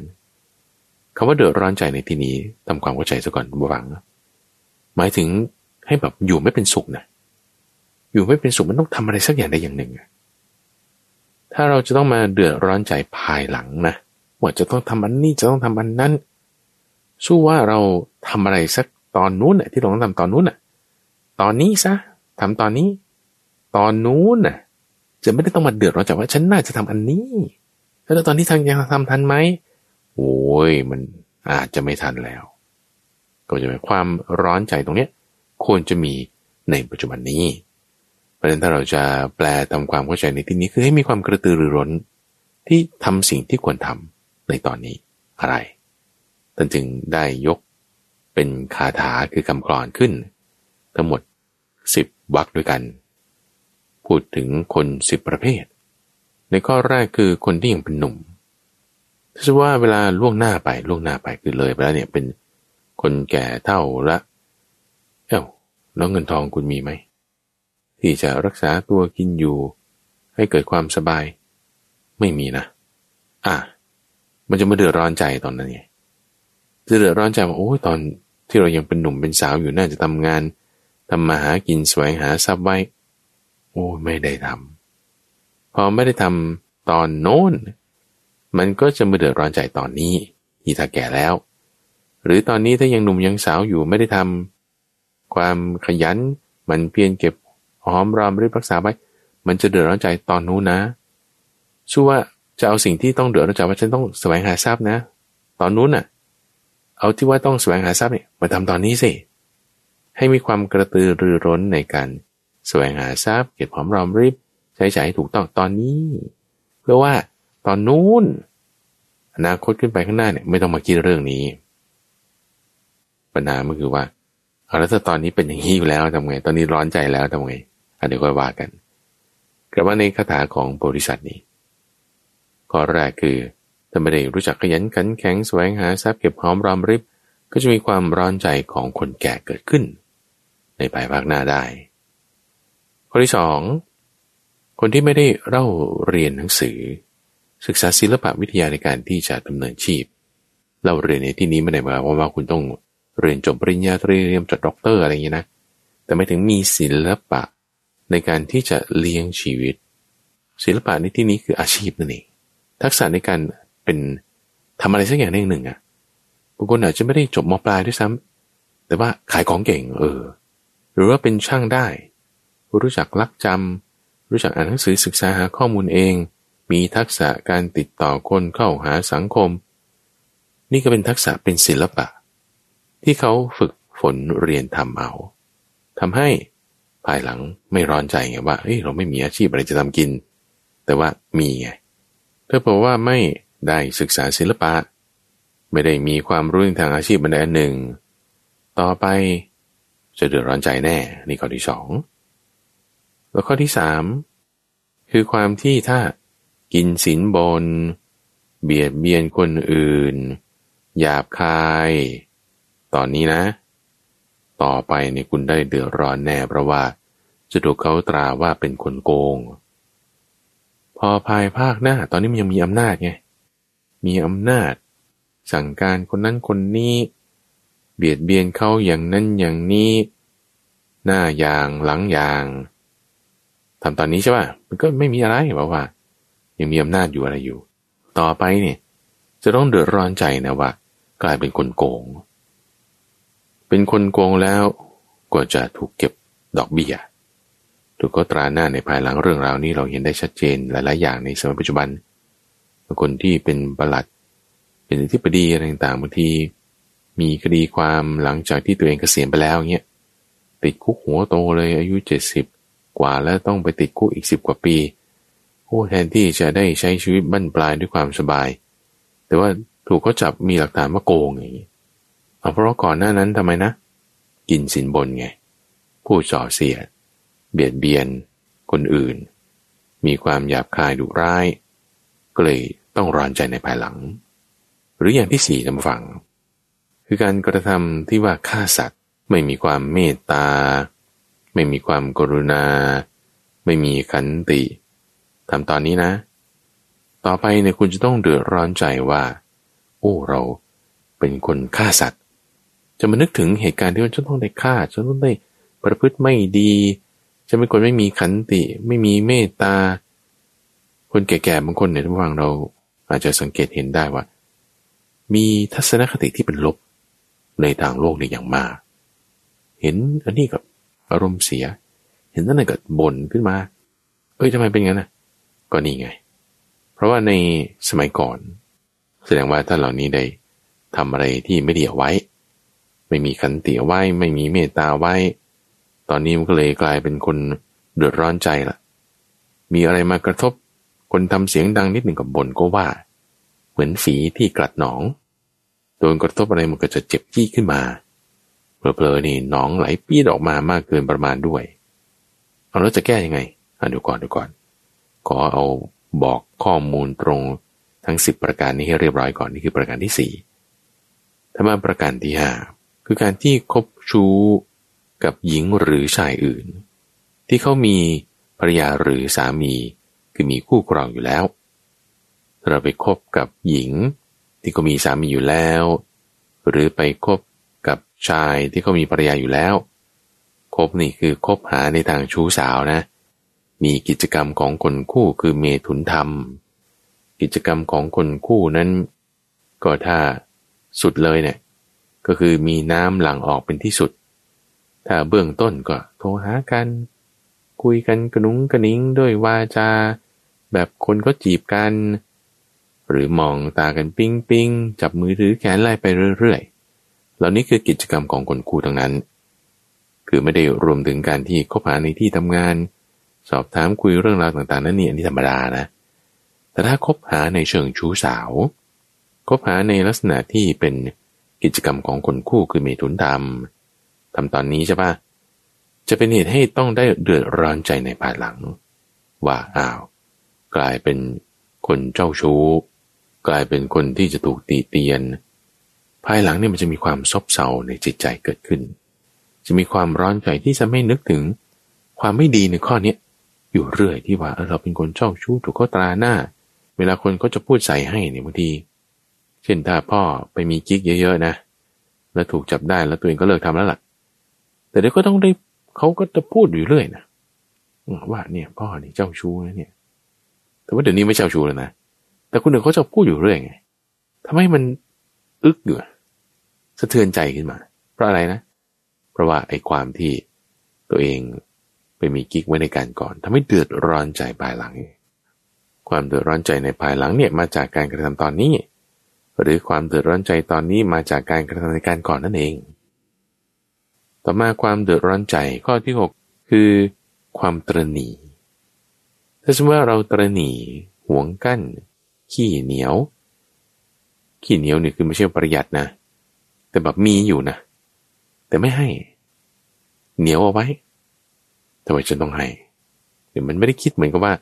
คำว่าเดือดร้อนใจในที่นี้ทำความเข้าใจซะก่อนบวัง หมายถึงให้แบบอยู่ไม่เป็นสุขนะอยู่ไม่เป็นสุขมันต้องทำอะไรสักอย่างใดอย่างหนึ่ง ถ้าเราจะต้องมาเดือดร้อนใจภายหลังนะว่าจะต้องทำอันนี้จะต้องทำอันนั้น สู้ว่าเราทำอะไรสัก ตอนนู้นน่ะที่เราต้องทำตอนนู้นน่ะ ตอนนี้ซะทำตอนนี้ ตอนนู้นน่ะ จะไม่ได้ต้องมาเดือดร้อนใจว่า ฉันน่าจะทำอันนี้ แล้วตอนที่ทำยังทำทันไหมโอ้ยมันอาจจะไม่ทันแล้ว ก็จะเป็นความร้อนใจตรงเนี้ย ควรจะมีในปัจจุบันนี้เพราะฉะนั้นถ้าเราจะแปลทำความเข้าใจในที่นี้คือให้มีความกระตือรือร้นที่ทำสิ่งที่ควรทำในตอนนี้อะไรท่านจึงได้ยก เป็นคาถาคือคำกรอนขึ้น ทั้งหมดสิบวรรคด้วยกัน พูดถึงคนสิบประเภท ในข้อแรกคือคนที่ยังเป็นหนุ่มถ้าว่าเวลาล่วงหน้าไปล่วงหน้าไปคือเลยไปแล้วเนี่ยเป็นคนแก่เท่าละ เอ้าแล้วเงินทองคุณมีไหม ที่จะรักษาตัวกินอยู่ ให้เกิดความสบาย ไม่มีนะ อะ มันจะมาเดือดร้อนใจตอนนั้นไงจะเดือดร้อนใจว่าโอ้ยตอน ที่เรายังเป็นหนุ่มเป็นสาวอยู่น่าจะทำงานทำมาหากินสวยหาทรัพย์ไว้ โอ้ไม่ได้ทำพอไม่ได้ทำตอนโน้น มันก็จะมาเดือดร้อนใจตอนนี้ที่ถ้าแก่แล้ว หรือตอนนี้ถ้ายังหนุ่มยังสาวอยู่ไม่ได้ทำความขยันมันเพียรเก็บหอมรอมริบรักษาไว้มันจะเดือดร้อนใจตอนนู้นนะชื่อว่าจะเอาสิ่งที่ต้องเดือดร้อนใจว่าฉันต้องแสวงหาทรัพย์นะ ตอนนู้นน่ะ เอาที่ว่าต้องแสวงหาทรัพย์เนี่ยมาทำตอนนี้สิ ให้มีความกระตือรือร้นในการแสวงหาทรัพย์ เก็บหอมรอมริบใช้จ่ายถูกต้องตอนนี้ เพื่อว่าตอนนู้นอนาคตขึ้นไปข้างหน้าเนี่ยไม่ต้องมาคิดเรื่องนี้ ปัญหามันคือว่าเอาแล้วถ้าตอนนี้เป็นอย่างนี้อยู่แล้วทำไง ตอนนี้ร้อนใจแล้วทำไงอันนี้ก็ว่ากันกลับมาในคาถาของบริษัทนี้ข้อแรกคือ ถ้าไม่ได้รู้จักขยันขันแข็งแสวงหาทรัพย์เก็บหอมรอมริบ ก็จะมีความร้อนใจของคนแก่เกิดขึ้น ในภายภาคหน้าได้ ข้อที่สองคนที่ไม่ได้เล่าเรียนหนังสือ ศึกษาศิลปะวิทยาในการที่จะดำเนินชีพเราเรียนในที่นี้ไม่ได้หมายความว่าคุณต้องเรียนจบปริญญาตรีเรียนจบด็อกเตอร์อะไรอย่างนี้นะแต่หมายถึงมีศิลปะในการที่จะเลี้ยงชีวิต ศิลปะในที่นี้คืออาชีพนั่นเองทักษะในการ เป็นทำอะไรสักอย่างหนึ่งอะบางคนอาจจะไม่ได้จบมปลายด้วยซ้ำแต่ว่าขายของเก่ง เออ หรือว่าเป็นช่างได้ รู้จักลักจำรู้จักอ่านหนังสือศึกษาหาข้อมูลเอง มีทักษะการติดต่อคนเข้าหาสังคม นี่ก็เป็นทักษะเป็นศิลปะ ที่เขาฝึกฝนเรียนทำเอาทำให้ภายหลังไม่ร้อนใจไงว่าเฮ้ยเราไม่มีอาชีพอะไรจะทำกิน แต่ว่ามีไงถ้าบอกว่าไม่ ได้ศึกษาศิลปะ ไม่ได้มีความรู้ทางอาชีพบันไดหนึ่ง ต่อไปจะเดือดร้อนใจแน่ นี่ข้อที่สองแล้วข้อที่สามคือความที่ถ้ากินสินบน เบียดเบียนคนอื่น หยาบคาย ตอนนี้นะ ต่อไปเนี่ยคุณได้เดือดร้อนแน่เพราะว่าจะถูกเขาตราว่าเป็นคนโกง พอภายภาคหน้า ตอนนี้มันยังมีอำนาจไง มีอำนาจ สั่งการคนนั้นคนนี้ เบียดเบียนเขาอย่างนั้นอย่างนี้ หน้าอย่างหลังอย่างทำตอนนี้ใช่ป่ะมันก็ไม่มีอะไรบอกว่า ยังมีอำนาจอยู่อะไรอยู่ ต่อไปเนี่ย จะต้องเดือดร้อนใจนะว่า กลายเป็นคนโกง เป็นคนโกงแล้วก็จะถูกเก็บดอกเบี้ยถูกก็ตราหน้าในภายหลังเรื่องราวนี้เราเห็นได้ชัดเจนหลาย ๆ อย่างในสมัยปัจจุบัน คนที่เป็นประหลัด เป็นอธิบดีอะไรต่างบางที มีคดีความหลังจากที่ตัวเองเกษียณไปแล้วเงี้ยติดคุกหัวโตเลยอายุเจ็ดสิบกว่าแล้วต้องไปติดคุกอีกสิบกว่าปีโอ้แทนที่จะได้ใช้ชีวิตบั้นปลายด้วยความสบาย แต่ว่าถูกเขาจับมีหลักฐานว่าโกงอย่างนี้เอาเพราะก่อนหน้านั้นทำไมนะ กินสินบนไงพูดส่อเสียด เบียดเบียน คนอื่น มีความหยาบคายดุร้าย ก็เลย ต้องร้อนใจในภายหลัง หรืออย่างที่สี่จำฟัง คือการกระทำที่ว่าฆ่าสัตว์ไม่มีความเมตตา ไม่มีความกรุณา ไม่มีขันติทำตอนนี้นะ ต่อไปเนี่ยคุณจะต้องเดือดร้อนใจว่า โอ้เราเป็นคนฆ่าสัตว์ จะมานึกถึงเหตุการณ์ที่ว่าฉันต้องได้ฆ่าฉันต้องได้ประพฤติไม่ดีจะเป็นคนไม่มีขันติ ไม่มีเมตตา คนแก่ๆบางคนเนี่ยทุกฟังเรา อาจจะสังเกตเห็นได้ว่า มีทัศนคติที่เป็นลบในทางโลกในอย่างมาก เห็นอันนี้กับอารมณ์เสีย เห็นนั่นก็บ่นขึ้นมา เอ้ยทำไมเป็นงั้นน่ะ ก็นี่ไง เพราะว่าในสมัยก่อน แสดงว่าท่านเหล่านี้ได้ทำอะไรที่ไม่ดีเอาไว้ ไม่มีขันติไว้ ไม่มีเมตตาไว้ ตอนนี้มันก็เลยกลายเป็นคนเดือดร้อนใจละมีอะไรมากระทบ คนทำเสียงดังนิดหนึ่งกับบ่นก็ว่า เหมือนฝีที่กลัดหนอง โดนกระทบอะไรมันก็จะเจ็บจี้ขึ้นมาเพลอๆนี่หนองไหลปีดออกมามากเกินประมาณด้วยเอาแล้วจะแก้ยังไงอะดูก่อนดูก่อน ขอเอาบอกข้อมูลตรงทั้งสิบประการนี้ให้เรียบร้อยก่อนนี่คือประการที่สี่ถ้ามาประการที่ห้าคือการที่คบชู้กับหญิงหรือชายอื่น ที่เขามีภรรยาหรือสามี คือมีคู่ครองอยู่แล้ว เราไปคบกับหญิง ที่เขามีสามีอยู่แล้ว หรือไปคบกับชายที่เขามีภรรยาอยู่แล้ว คบนี่คือคบหาในทางชู้สาวนะ มีกิจกรรมของคนคู่คือเมถุนธรรม กิจกรรมของคนคู่นั้น ก็ถ้าสุดเลยเนี่ยก็คือมีน้ำหลั่งออกเป็นที่สุด ถ้าเบื้องต้นก็โทรหากัน คุยกันกระนุ้งกระนิ้งด้วยวาจา แบบคนก็จีบกัน หรือมองตากันปิ้งปิ้งจับมือถือแขนไล่ไปเรื่อยๆ เหล่านี้คือกิจกรรมของคนคู่ทั้งนั้น คือไม่ได้รวมถึงการที่คบหาในที่ทำงาน สอบถามคุยเรื่องราวต่างๆ นั่นนี่อันนี้ธรรมดานะ แต่ถ้าคบหาในเชิงชู้สาว คบหาในลักษณะที่เป็นกิจกรรมของคนคู่คือเมตุนธรรมทำตอนนี้ใช่ปะจะเป็นเหตุให้ต้องได้เดือดร้อนใจในภายหลัง ว่าอ้าว กลายเป็นคนเจ้าชู้ กลายเป็นคนที่จะถูกตีเตียน ภายหลังเนี่ยมันจะมีความซบเซาในจิตใจเกิดขึ้น จะมีความร้อนใจที่จะไม่นึกถึง ความไม่ดีในข้อนี้อยู่เรื่อยที่ว่าเราเป็นคนชอบชู้ถูกเขาตราหน้า เวลาคนก็จะพูดใส่ให้เนี่ยบางทีเช่นถ้าพ่อไปมีกิ๊กเยอะๆนะ แล้วถูกจับได้แล้วตัวเองก็เลิกทำแล้วล่ะ แต่เดี๋ยวก็ต้องได้เขาก็จะพูดอยู่เรื่อยนะว่าเนี่ยพ่อนี่เจ้าชู้นะเนี่ย แต่ว่าเดี๋ยวนี้ไม่เจ้าชู้แล้วนะ แต่คนอื่นเขาจะพูดอยู่เรื่อยไงทำให้มันอึกอยู่สะเทือนใจขึ้นมา เพราะอะไรนะ เพราะว่าไอ้ความที่ตัวเองไปมีกิ๊กไว้ในการก่อนทำให้เดือดร้อนใจภายหลัง ความเดือดร้อนใจในภายหลังเนี่ยมาจากการกระทำตอนนี้ หรือความเดือดร้อนใจตอนนี้มาจากการกระทำในการก่อนนั่นเอง ต่อมาความเดือดร้อนใจข้อที่ 6 คือความตรณี ถ้าสมมติว่าเราตรณีห่วงกั้น ขี้เหนียว ขี้เหนียวนี่คือไม่ใช่ประหยัดนะ แต่แบบมีอยู่นะ แต่ไม่ให้ เหนียวเอาไว้ทำไมฉันต้องให้เดี๋ยวมันไม่ได้คิดเหมือนกับว่า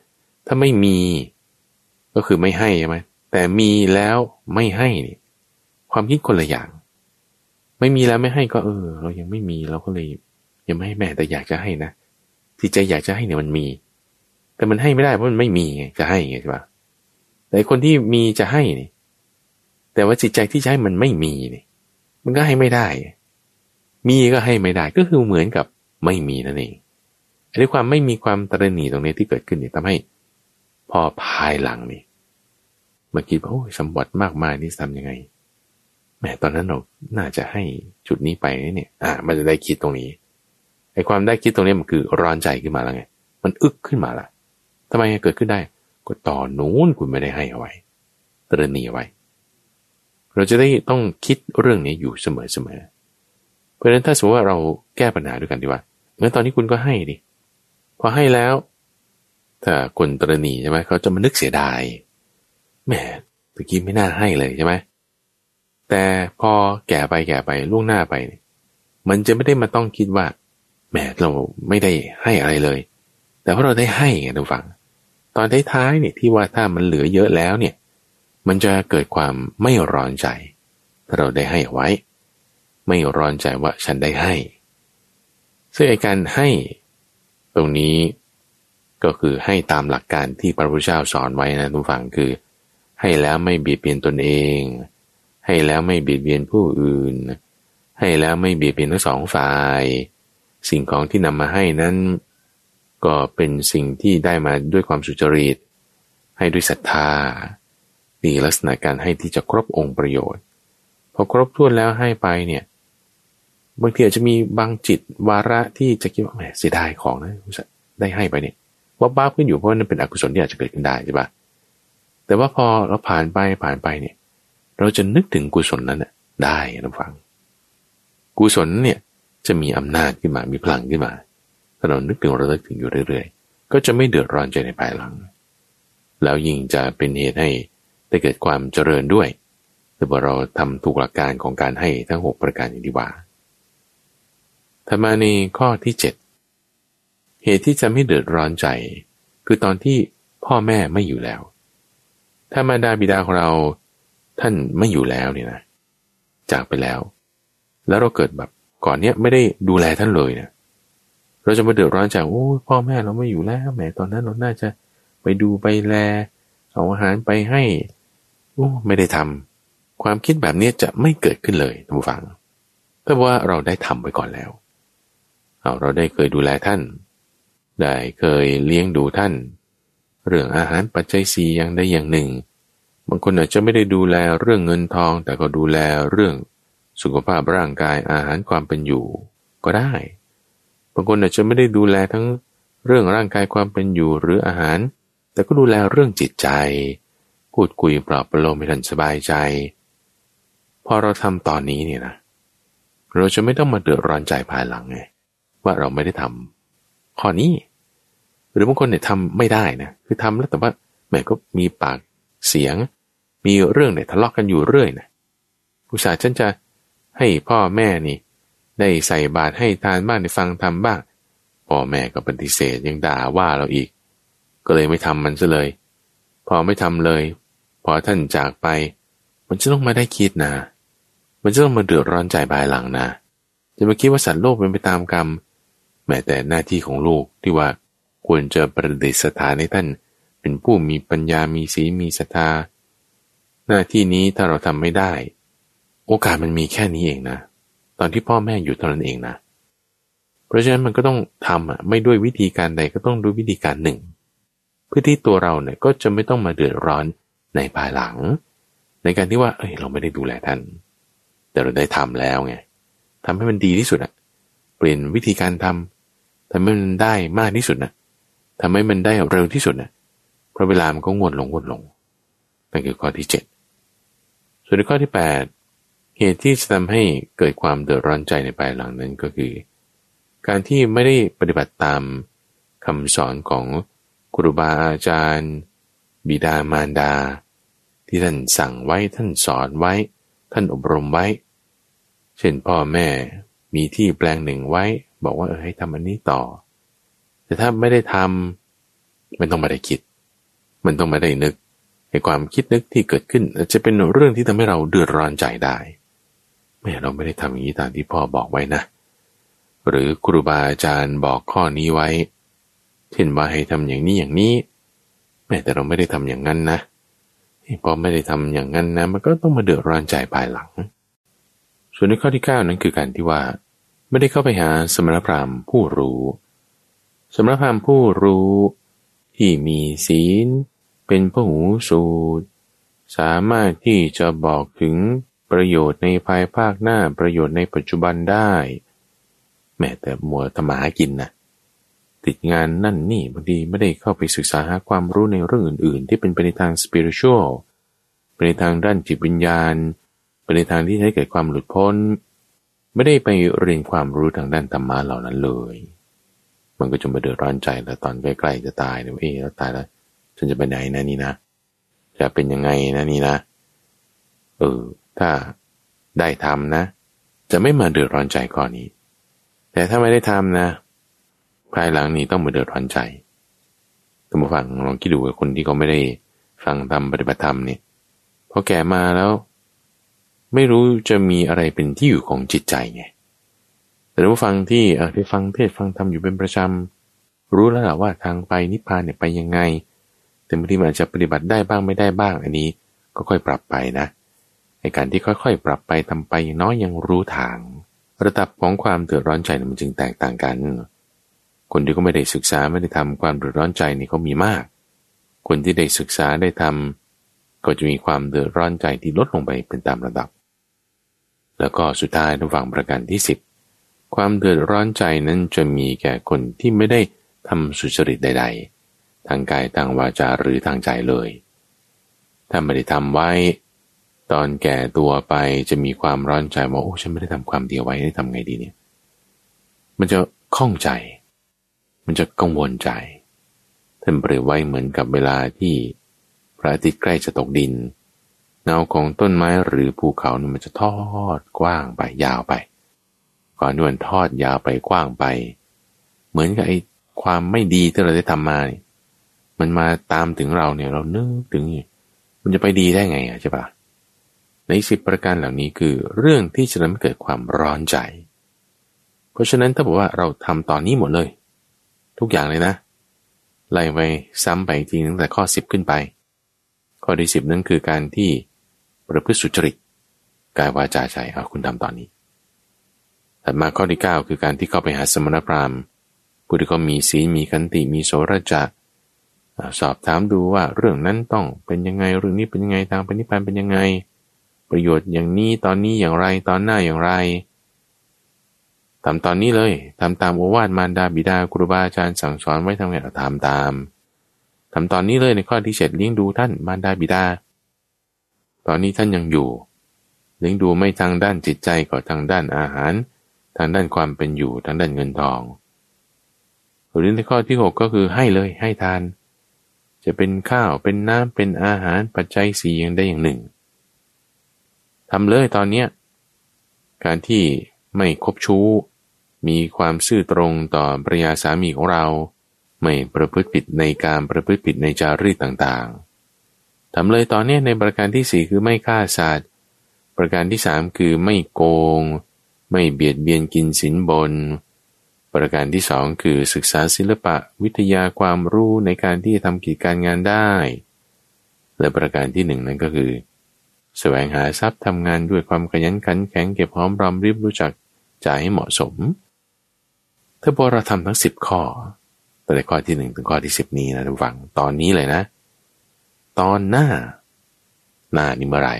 ถ้าไม่มี ก็คือไม่ให้ใช่ไหมแต่มีแล้วไม่ให้นี่ความคิดคนละอย่าง ไม่มีแล้วไม่ให้ก็เออ เรายังไม่มีเราก็เลย ยังไม่ให้แม่แต่อยากจะให้นะที่ใจอยากจะให้เนี่ยมันมี แต่มันให้ไม่ได้เพราะมันไม่มีไงจะให้ไงใช่ปะแต่คนที่มีจะให้นี่แต่ว่าจิตใจที่จะให้มันไม่มีนี่มันก็ให้ไม่ได้ มีก็ให้ไม่ได้ก็คือเหมือนกับไม่มีนั่นเองอันนี้ความไม่มีความตระหนี่ตรงนี้ที่เกิดขึ้นเนี่ยทำให้ พอภายหลังนี่เมื่อกี้โอ้ยสมบัติมากมายนี่ทำยังไงแม้ตอนนั้นเราน่าจะให้จุดนี้ไปเนี่ย อ่า มันจะได้คิดตรงนี้ไอ้ความได้คิดตรงนี้มันคือร้อนใจขึ้นมาแล้วไง มันอึกขึ้นมาละ ทำไมเกิดขึ้นได้ ก็ต่อนนู้นคุณไม่ได้ให้เอาไว้ตระหนี่ไว้ เราจะได้ต้องคิดเรื่องนี้อยู่เสมอๆ เพราะฉะนั้นถ้าสมมติว่าเราแก้ปัญหาด้วยกันดีว่าเมื่อตอนนี้คุณก็ให้ดิ พอให้แล้ว ถ้าคนตรณีใช่ไหมเขาจะมานึกเสียดาย แหมตะกี้ไม่น่าให้เลยใช่ไหมแต่พอแก่ไปแก่ไปล่วงหน้าไป มันจะไม่ได้มาต้องคิดว่าแหมเราไม่ได้ให้อะไรเลย แต่เพราะเราได้ให้ไงทุกฝัง ตอนท้ายๆเนี่ยที่ว่าถ้ามันเหลือเยอะแล้วเนี่ย มันจะเกิดความไม่ร้อนใจถ้าเราได้ให้ไว้ ไม่ร้อนใจว่าฉันได้ให้ซึ่งไอการให้ตรงนี้ก็คือให้ตามหลักการที่พระพุทธเจ้าสอนไว้นะทุกฝั่งคือ ให้แล้วไม่เบียดเบียนตนเอง ให้แล้วไม่เบียดเบียนผู้อื่น ให้แล้วไม่เบียดเบียนทั้งสองฝ่าย สิ่งของที่นำมาให้นั้น ก็เป็นสิ่งที่ได้มาด้วยความสุจริต ให้ด้วยศรัทธานี่ลักษณะการให้ที่จะครบองค์ประโยชน์ พอครบถ้วนแล้วให้ไปเนี่ยบางทีอาจจะมีบางจิตวาระที่จะคิดว่าแหมเสียดายของนะได้ให้ไปเนี่ยว่าบ้าขึ้นอยู่เพราะนั่นเป็นอกุศลที่อาจจะเกิดขึ้นได้ใช่ปะแต่ว่าพอเราผ่านไปผ่านไปเนี่ย เราจะนึกถึงกุศลนั้นได้นะฟัง กุศลเนี่ยจะมีอำนาจขึ้นมามีพลังขึ้นมา ถ้าเรานึกถึงเราเลิกถึงอยู่เรื่อยๆ ก็จะไม่เดือดร้อนใจในภายหลัง แล้วยิ่งจะเป็นเหตุให้ได้เกิดความเจริญด้วยแต่ว่าเราทำถูกหลักการของการให้ทั้งหกประการอย่างดีว่าถัดมาในข้อที่เจ็ดเหตุที่จะไม่เดือดร้อนใจ คือตอนที่พ่อแม่ไม่อยู่แล้ว ถ้ามารดาบิดาของเราท่านไม่อยู่แล้วเนี่ยนะจากไปแล้ว แล้วเราเกิดแบบก่อนเนี้ยไม่ได้ดูแลท่านเลยเนะี่ย เราจะมาเดือดร้อนจากโอ้พ่อแม่เราไม่อยู่แล้วแหมตอนนั้นเราน่าจะไปดูไปแล เอาอาหารไปให้โอ้ไม่ได้ทำความคิดแบบนี้จะไม่เกิดขึ้นเลยท่านผู้ฟังเพราว่าเราได้ทำไปก่อนแล้วเอาเราได้เคยดูแลท่าน ได้เคยเลี้ยงดูท่าน เรื่องอาหารปัจจัยสี่อย่างใดอย่างหนึ่ง บางคนอาจจะไม่ได้ดูแลเรื่องเงินทอง แต่ก็ดูแลเรื่องสุขภาพร่างกายอาหารความเป็นอยู่ก็ได้างคนอาจจะไม่ได้ดูแลทั้งเรื่องร่างกายความเป็นอยู่หรืออาหาร แต่ก็ดูแลเรื่องจิตใจ พูดคุยปลอบประโลมให้ท่านสบายใจ พอเราทำตอนนี้เนี่ยนะ เราจะไม่ต้องมาเดือดร้อนใจภายหลังไงว่าเราไม่ได้ทำข้อนี้ หรือบางคนเนี่ยทำไม่ได้นะคือทำแล้วแต่ว่าแม่ก็มีปากเสียง มีเรื่องเนี่ยทะเลาะกกันอยู่เรื่อยนะอุตส่าห์ฉันจะให้พ่อแม่นี่ ได้ใส่บาตรให้ทานบ้างได้ฟังทำบ้างพ่อแม่ก็ปฏิเสธยังด่าว่าเราอีก ก็เลยไม่ทำมันซะเลย พอไม่ทำเลย พอท่านจากไป มันจะต้องมาได้คิดนะ มันจะต้องมาเดือดร้อนใจภายหลังนะ จะมาคิดว่าสัตว์โลกเป็นไปตามกรรม แม้แต่หน้าที่ของลูกที่ว่าควรจะประดิษฐานให้ท่าน เป็นผู้มีปัญญามีศีลมีศรัทธา หน้าที่นี้ถ้าเราทำไม่ได้ โอกาสมันมีแค่นี้เองนะ ตอนที่พ่อแม่อยู่เท่านั้นเองนะ เพราะฉะนั้นมันก็ต้องทำอะไม่ด้วยวิธีการใดก็ต้องด้วยวิธีการหนึ่ง เพื่อที่ตัวเราเนี่ยก็จะไม่ต้องมาเดือดร้อนในภายหลัง ในการที่ว่าเอ้ยเราไม่ได้ดูแลท่าน แต่เราได้ทำแล้วไงทำให้มันดีที่สุดอะเปลี่ยนวิธีการทำทำให้มันได้มากที่สุดนะทำให้มันได้เร็วที่สุดนะเพราะเวลามันก็งวดลงงวดลงนั่นคือข้อที่เจ็ดส่วนในข้อที่แปด เหตุที่จะทำให้เกิดความเดือดร้อนใจในภายหลังนั้นก็คือ การที่ไม่ได้ปฏิบัติตามคำสอนของครูบาอาจารย์ บิดามารดา ที่ท่านสั่งไว้ท่านสอนไว้ ท่านอบรมไว้ เช่นพ่อแม่มีที่แปลงหนึ่งไว้ บอกว่าเออให้ทำอันนี้ต่อ แต่ถ้าไม่ได้ทำมันต้องมาได้คิด มันต้องมาได้นึกในความคิดนึกที่เกิดขึ้นจะเป็นเรื่องที่ทำให้เราเดือดร้อนใจได้ แม่เราไม่ได้ทำอย่างนี้ตามที่พ่อบอกไว้นะ หรือครูบาอาจารย์บอกข้อนี้ไว้เช่นว่าให้ทำอย่างนี้อย่างนี้แม่แต่เราไม่ได้ทำอย่างนั้นนะพอไม่ได้ทำอย่างนั้นนะ มันก็ต้องมาเดือดร้อนใจภายหลัง ส่วนในข้อที่ 9 นั้นคือการที่ว่า ไม่ได้เข้าไปหาสมณพราหมณ์ผู้รู้สำหรับพามผู้รู้ที่มีศีล เป็นผู้หูสูตร สามารถที่จะบอกถึง ประโยชน์ในภายภาคหน้าประโยชน์ในปัจจุบันได้ แม้แต่มัวธรรมากินนะติดงานนั่นนี่บางทีไม่ได้เข้าไปศึกษาหาความรู้ในเรื่องอื่น ๆ ที่เป็นไปในทางสปิริตชัลไปในทางด้านจิตวิญญาณไปในทางที่ให้เกิดความหลุดพ้น ไม่ได้ไปเรียนความรู้ทางด้านธรรมะเหล่านั้นเลย มันก็จะมาเดือดร้อนใจแล้วตอนใกล้ๆจะตายเนี่ยเอ๊ะแล้วตายแล้วฉันจะไปไหนนะนี่นะ จะเป็นยังไงนะนี่นะ เออ ถ้าได้ทำนะ จะไม่มาเดือดร้อนใจก่อนนี้ แต่ถ้าไม่ได้ทำนะ ภายหลังนี้ต้องมาเดือดร้อนใจตัมฟังลองคิดดูกับคนที่เขาไม่ได้ฟังธรรมปฏิบัติธรรมเนี่ยพอแก่มาแล้ว ไม่รู้จะมีอะไรเป็นที่อยู่ของจิตใจไงแต่ผู้ฟังที่เออที่ฟังเทศฟังธรรมอยู่เป็นประจำรู้แล้วแหละว่าทางไปนิพพานเนี่ยไปยังไง แต่บางทีมันอาจจะปฏิบัติได้บ้างไม่ได้บ้างอันนี้ ก็ค่อยปรับไปนะ ในการที่ค่อยๆ ปรับไปทำไปอย่างน้อยยังรู้ทาง ระดับของความเดือดร้อนใจมันจึงแตกต่างกัน คนที่ก็ไม่ได้ศึกษาไม่ได้ทำความเดือดร้อนใจนี่เขามีมาก คนที่ได้ศึกษาได้ทำก็จะมีความเดือดร้อนใจที่ลดลงไปเป็นตามระดับ แล้วก็สุดท้ายระหว่างประการที่สิบความเดือดร้อนใจนั้นจะมีแก่คนที่ไม่ได้ทำสุจริตใด ๆ ทางกายทางวาจาหรือทางใจเลยถ้าไม่ได้ทำไว้ ตอนแก่ตัวไปจะมีความร้อนใจว่าโอ้ฉันไม่ได้ทำความดีไว้ได้ทำไงดีเนี่ย มันจะข้องใจ มันจะกังวลใจท่านเปรียบไว้เหมือนกับเวลาที่พระอาทิตย์ใกล้จะตกดิน เงาของต้นไม้หรือภูเขาเนี่ยมันจะทอดกว้างไปยาวไป ก่อนที่มันทอดยาวไปกว้างไป เหมือนกับไอ้ความไม่ดีที่เราได้ทำมาเนี่ยมันมาตามถึงเราเนี่ยเรานึกถึง มันจะไปดีได้ไงอะใช่ปะ ในสิบประการเหล่านี้คือเรื่องที่จะทำให้เกิดความร้อนใจ เพราะฉะนั้นถ้าบอกว่าเราทำตอนนี้หมดเลย ทุกอย่างเลยนะ ไล่ไปซ้ำไปทีตั้งแต่ข้อสิบขึ้นไป ข้อที่สิบนั่นคือการที่ประพฤติสุจริตกายวาจาใจเอาคุณทำตอนนี้ถัดมาข้อที่ 9 คือการที่เข้าไปหาสมณพราหมณ์ผู้ที่เขามีศีลมีคันติมีโสรจะสอบถามดูว่าเรื่องนั้นต้องเป็นยังไงเรื่องนี้เป็นยังไงทางปณิพันธ์เป็นยังไง ประโยชน์อย่างนี้ตอนนี้อย่างไรตอนหน้าอย่างไรทำตอนนี้เลยทำตามโอวาทมารดาบิดาครูบาอาจารย์สั่งสอนไว้ทำไงเราทำตามทำตอนนี้เลยในข้อที่เจ็ดเลี้ยงดูท่านมารดาบิดา ตอนนี้ท่านยังอยู่ เลี้ยงดูไม่ทางด้านจิตใจก็ทางด้านอาหาร ทางด้านความเป็นอยู่ทางด้านเงินทองหรือในข้อที่ 6 ก็คือให้เลยให้ทาน จะเป็นข้าวเป็นน้ำเป็นอาหารปัจจัยสี่อย่างได้อย่างหนึ่ง ทำเลยตอนเนี้ยการที่ไม่คบชู้ มีความซื่อตรงต่อภรยาสามีของเรา ไม่ประพฤติผิดในการประพฤติผิดในจารีตต่างๆทำเลยตอนนี้ในประการที่สี่คือไม่ฆ่าสัตว์ประการที่สามคือไม่โกง ไม่เบียดเบียนกินสินบน ประการที่สองคือศึกษาศิลปะวิทยาความรู้ในการที่ทำกิจการงานได้ และประการที่หนึ่งนั่นก็คือ แสวงหาทรัพย์ทำงานด้วยความขยันขันแข็งเก็บหอมรอมริบรู้จักจ่ายให้เหมาะสม ถ้าพอเราทำทั้งสิบข้อตั้งแต่ข้อที่หนึ่งถึงข้อที่สิบนี้นะทุกฝังตอนนี้เลยนะ ตอนหน้า หน้านี่เมื่อไร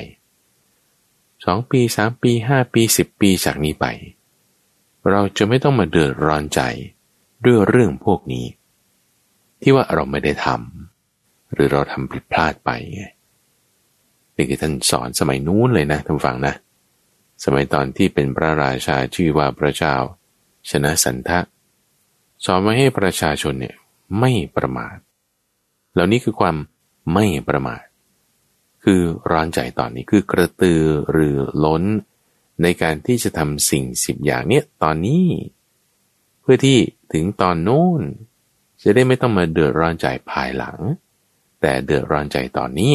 สองปีสามปีห้าปีสิบปีจากนี้ไป เราจะไม่ต้องมาเดือดร้อนใจด้วยเรื่องพวกนี้ ที่ว่าเราไม่ได้ทำหรือเราทำผิดพลาดไปไง นี่คือท่านสอนสมัยนู้นเลยนะท่านฟังนะ สมัยตอนที่เป็นพระราชาชื่อว่าพระเจ้า ชนะสันทะสอนไว้ให้ประชาชนเนี่ยไม่ประมาท เหล่านี้คือความไม่ประมาท คือร้อนใจตอนนี้คือกระตือหรือล้น ในการที่จะทำสิ่งสิบอย่างเนี้ยตอนนี้ เพื่อที่ถึงตอนโน้นจะได้ไม่ต้องมาเดือดร้อนใจภายหลัง แต่เดือดร้อนใจตอนนี้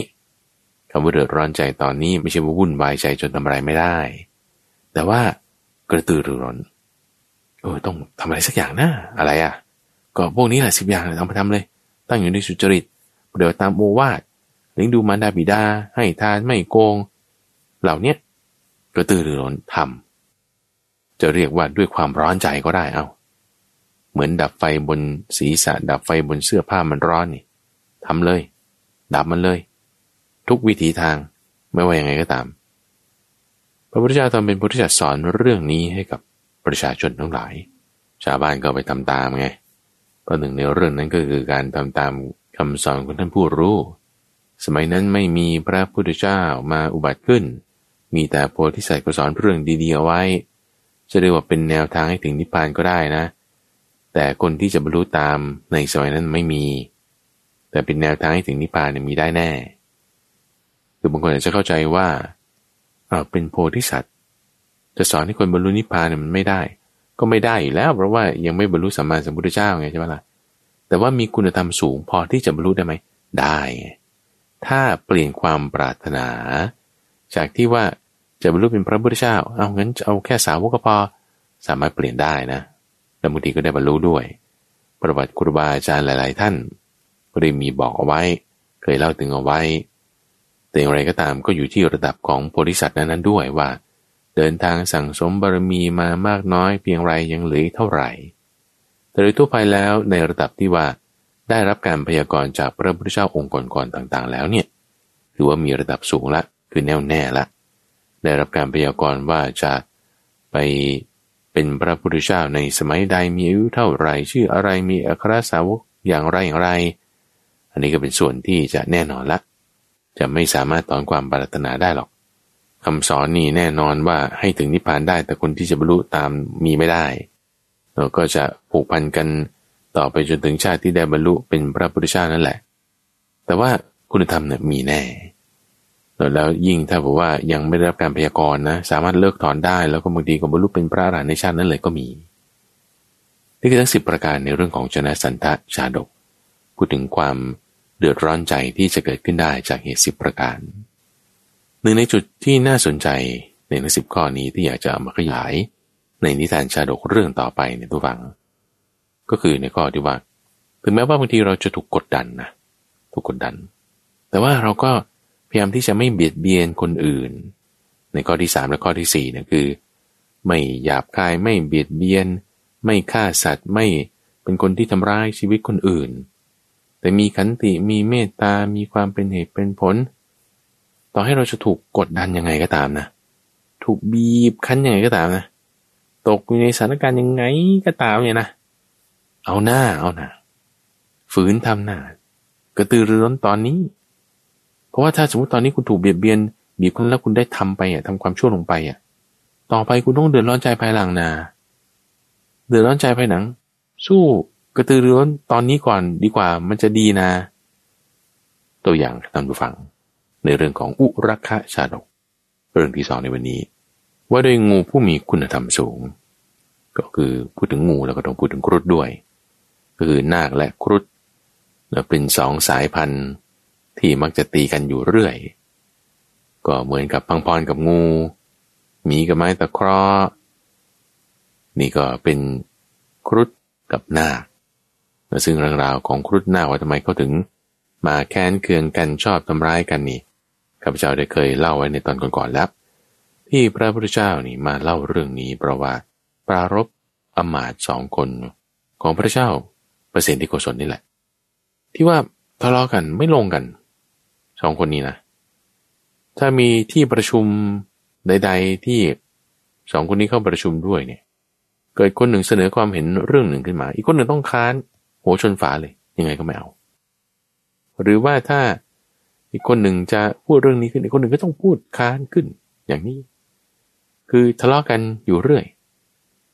คำว่าเดือดร้อนใจตอนนี้ไม่ใช่ว่าวุ่นวายใจจนทำอะไรไม่ได้ แต่ว่ากระตือรือร้นเออต้องทำอะไรสักอย่างนะอะไรอะ ก็พวกนี้แหละสิบอย่างเลยต้องไปทำเลย ตั้งอยู่ในสุจริตเดี๋ยวตามโอวาทเลี้ยงดูมารดาบิดา ให้ทานไม่โกง เหล่านี้กระตือรือร้นทำจะเรียกว่าด้วยความร้อนใจก็ได้เอาเหมือนดับไฟบนศีรษะดับไฟบนเสื้อผ้ามันร้อนนี่ทำเลย ดับมันเลย ทุกวิถีทางไม่ว่ายังไงก็ตาม พระพุทธเจ้าตอนเป็นพุทธเจ้าสอนเรื่องนี้ให้กับประชาชนทั้งหลาย ชาวบ้านก็ไปทำตามไงเพราะหนึ่งในเรื่องนั้นก็คือการทำตามคำสอนของท่านผู้รู้ สมัยนั้นไม่มีพระพุทธเจ้ามาอุบัติขึ้น มีแต่โพธิสัตว์ก็สอนเรื่องดีๆเอาไว้ จะเรียกว่าเป็นแนวทางให้ถึงนิพพานก็ได้นะ แต่คนที่จะบรรลุตามในสมัยนั้นไม่มี แต่เป็นแนวทางให้ถึงนิพพานเนี่ยมีได้แน่ คือบางคนอาจจะเข้าใจว่าเออเป็นโพธิสัตว์จะสอนให้คนบรรลุนิพพานเนี่ยมันไม่ได้ ก็ไม่ได้อยู่แล้ว เพราะว่ายังไม่บรรลุสัมมาสัมพุทธเจ้าไงใช่ไหมล่ะแต่ว่ามีคุณธรรมสูงพอที่จะบรรลุได้ไหมได้ ถ้าเปลี่ยนความปรารถนา จากที่ว่าจะบรรลุเป็นพระพุทธเจ้า เอางั้นเอาแค่สาวกพอสามารถเปลี่ยนได้นะแล้วบางทีก็ได้บรรลุด้วย ประวัติครูบาอาจารย์หลาย ๆ ท่านก็ได้มีบอกเอาไว้ เคยเล่าถึงเอาไว้ แต่อย่างไรก็ตามก็อยู่ที่ระดับของโพธิสัตว์นั้นๆด้วยว่า เดินทางสั่งสมบารมีมามากน้อยเพียงไรยังเหลือเท่าไหร่ แต่โดยทั่วไปแล้วในระดับที่ว่า ได้รับการพยากรณ์จากพระพุทธเจ้าองค์ก่อนๆต่างๆ แล้วเนี่ยถือว่ามีระดับสูงละคือแน่วแน่ละ ได้รับการพยากรณ์ว่าจะไปเป็นพระพุทธเจ้าในสมัยใดมีอายุเท่าไหร่ ชื่ออะไรมีอัครสาวกอย่างไรอย่างไร อันนี้ก็เป็นส่วนที่จะแน่นอนละ จะไม่สามารถถอนความปรารถนาได้หรอกคำสอนนี่แน่นอนว่าให้ถึงนิพพานได้ แต่คนที่จะบรรลุตามมีไม่ได้ เราก็จะผูกพันกันต่อไปจนถึงชาติที่ได้บรรลุเป็นพระพุทธเจ้านั่นแหละ แต่ว่าคุณธรรมเนี่ยมีแน่ แล้วยิ่งถ้าบอกว่ายังไม่ได้รับการพยากรณ์นะ สามารถเลิกถอนได้ แล้วก็บางทีก็บรรลุเป็นพระอรหันต์ในชาตินั้นเลยก็มีนี่คือทั้งสิบประการในเรื่องของชนะสันทะชาดก พูดถึงความ เดือดร้อนใจที่จะเกิดขึ้นได้จากเหตุสิบประการ หนึ่งในจุดที่น่าสนใจในทั้งสิบข้อนี้ที่อยากจะามาขยาย ในนิทานชาดกเรื่องต่อไปในตัวฟัง ก็คือในข้อที่ว่า ถึงแม้ว่าบางทีเราจะถูกกดดันนะถูกกดดัน แต่ว่าเราก็พยายามที่จะไม่เบียดเบียนคนอื่น ในข้อที่สามและข้อที่สี่เนี่ยคือ ไม่หยาบคายไม่เบียดเบียน ไม่ฆ่าสัตว์ไม่เป็นคนที่ทำร้ายชีวิตคนอื่น แต่มีขันติมีเมตตา มีความเป็นเหตุเป็นผล ต่อให้เราจะถูกกดดันยังไงก็ตามนะ ถูกบีบคั้นยังไงก็ตามนะ ตกอยู่ในสถานการณ์ยังไงก็ตามเนี่ยนะ เอาหน้าเอาหน้าฝืนทำหน้ากระตือรือร้นตอนนี้ เพราะว่าถ้าสมมติตอนนี้คุณถูกเบียดเบียนบีบคุณแล้วคุณได้ทำไปอะทำความชั่วลงไปอะ ต่อไปคุณต้องเดือดร้อนใจภายหลังนาเดือดร้อนใจภายหลัง สู้ กระตือรือร้นตอนนี้ก่อนดีกว่ามันจะดีนะ ตัวอย่างท่านผู้ฟัง ในเรื่องของอุรักะชาดก เรื่องที่สองในวันนี้ ว่าด้วยงูผู้มีคุณธรรมสูง ก็คือพูดถึงงูแล้วก็ต้องพูดถึงครุฑด้วย ก็คือนาคและครุฑเป็นสองสายพันธุ์ที่มักจะตีกันอยู่เรื่อย ก็เหมือนกับพังพรกับงูมีกับไม้ตะเครอนี่ก็เป็นครุฑกับนาค ซึ่งเรื่องราวของครุฑนาว่าทำไมเขาถึง มาแค้นเคืองกันชอบทำร้ายกันนี่ข้าพเจ้าได้เคยเล่าไว้ในตอนก่อนๆแล้ว ที่พระพุทธเจ้านี่มาเล่าเรื่องนี้เพราะว่าปรารบอมาตสองคนของพระเจ้าเปอร์เซนที่โกศลนี่แหละ ที่ว่าทะเลาะกันไม่ลงกันสองคนนี้นะถ้ามีที่ประชุมใด ๆ ที่สองคนนี้เข้าประชุมด้วยเนี่ย เกิดคนหนึ่งเสนอความเห็นเรื่องหนึ่งขึ้นมา อีกคนหนึ่งต้องค้าน หัวชนฝาเลย ยังไงก็ไม่เอา หรือว่าถ้าอีกคนหนึ่งจะพูดเรื่องนี้ขึ้นอีกคนหนึ่งก็ต้องพูดค้านขึ้นอย่างนี้ คือทะเลาะกันอยู่เรื่อย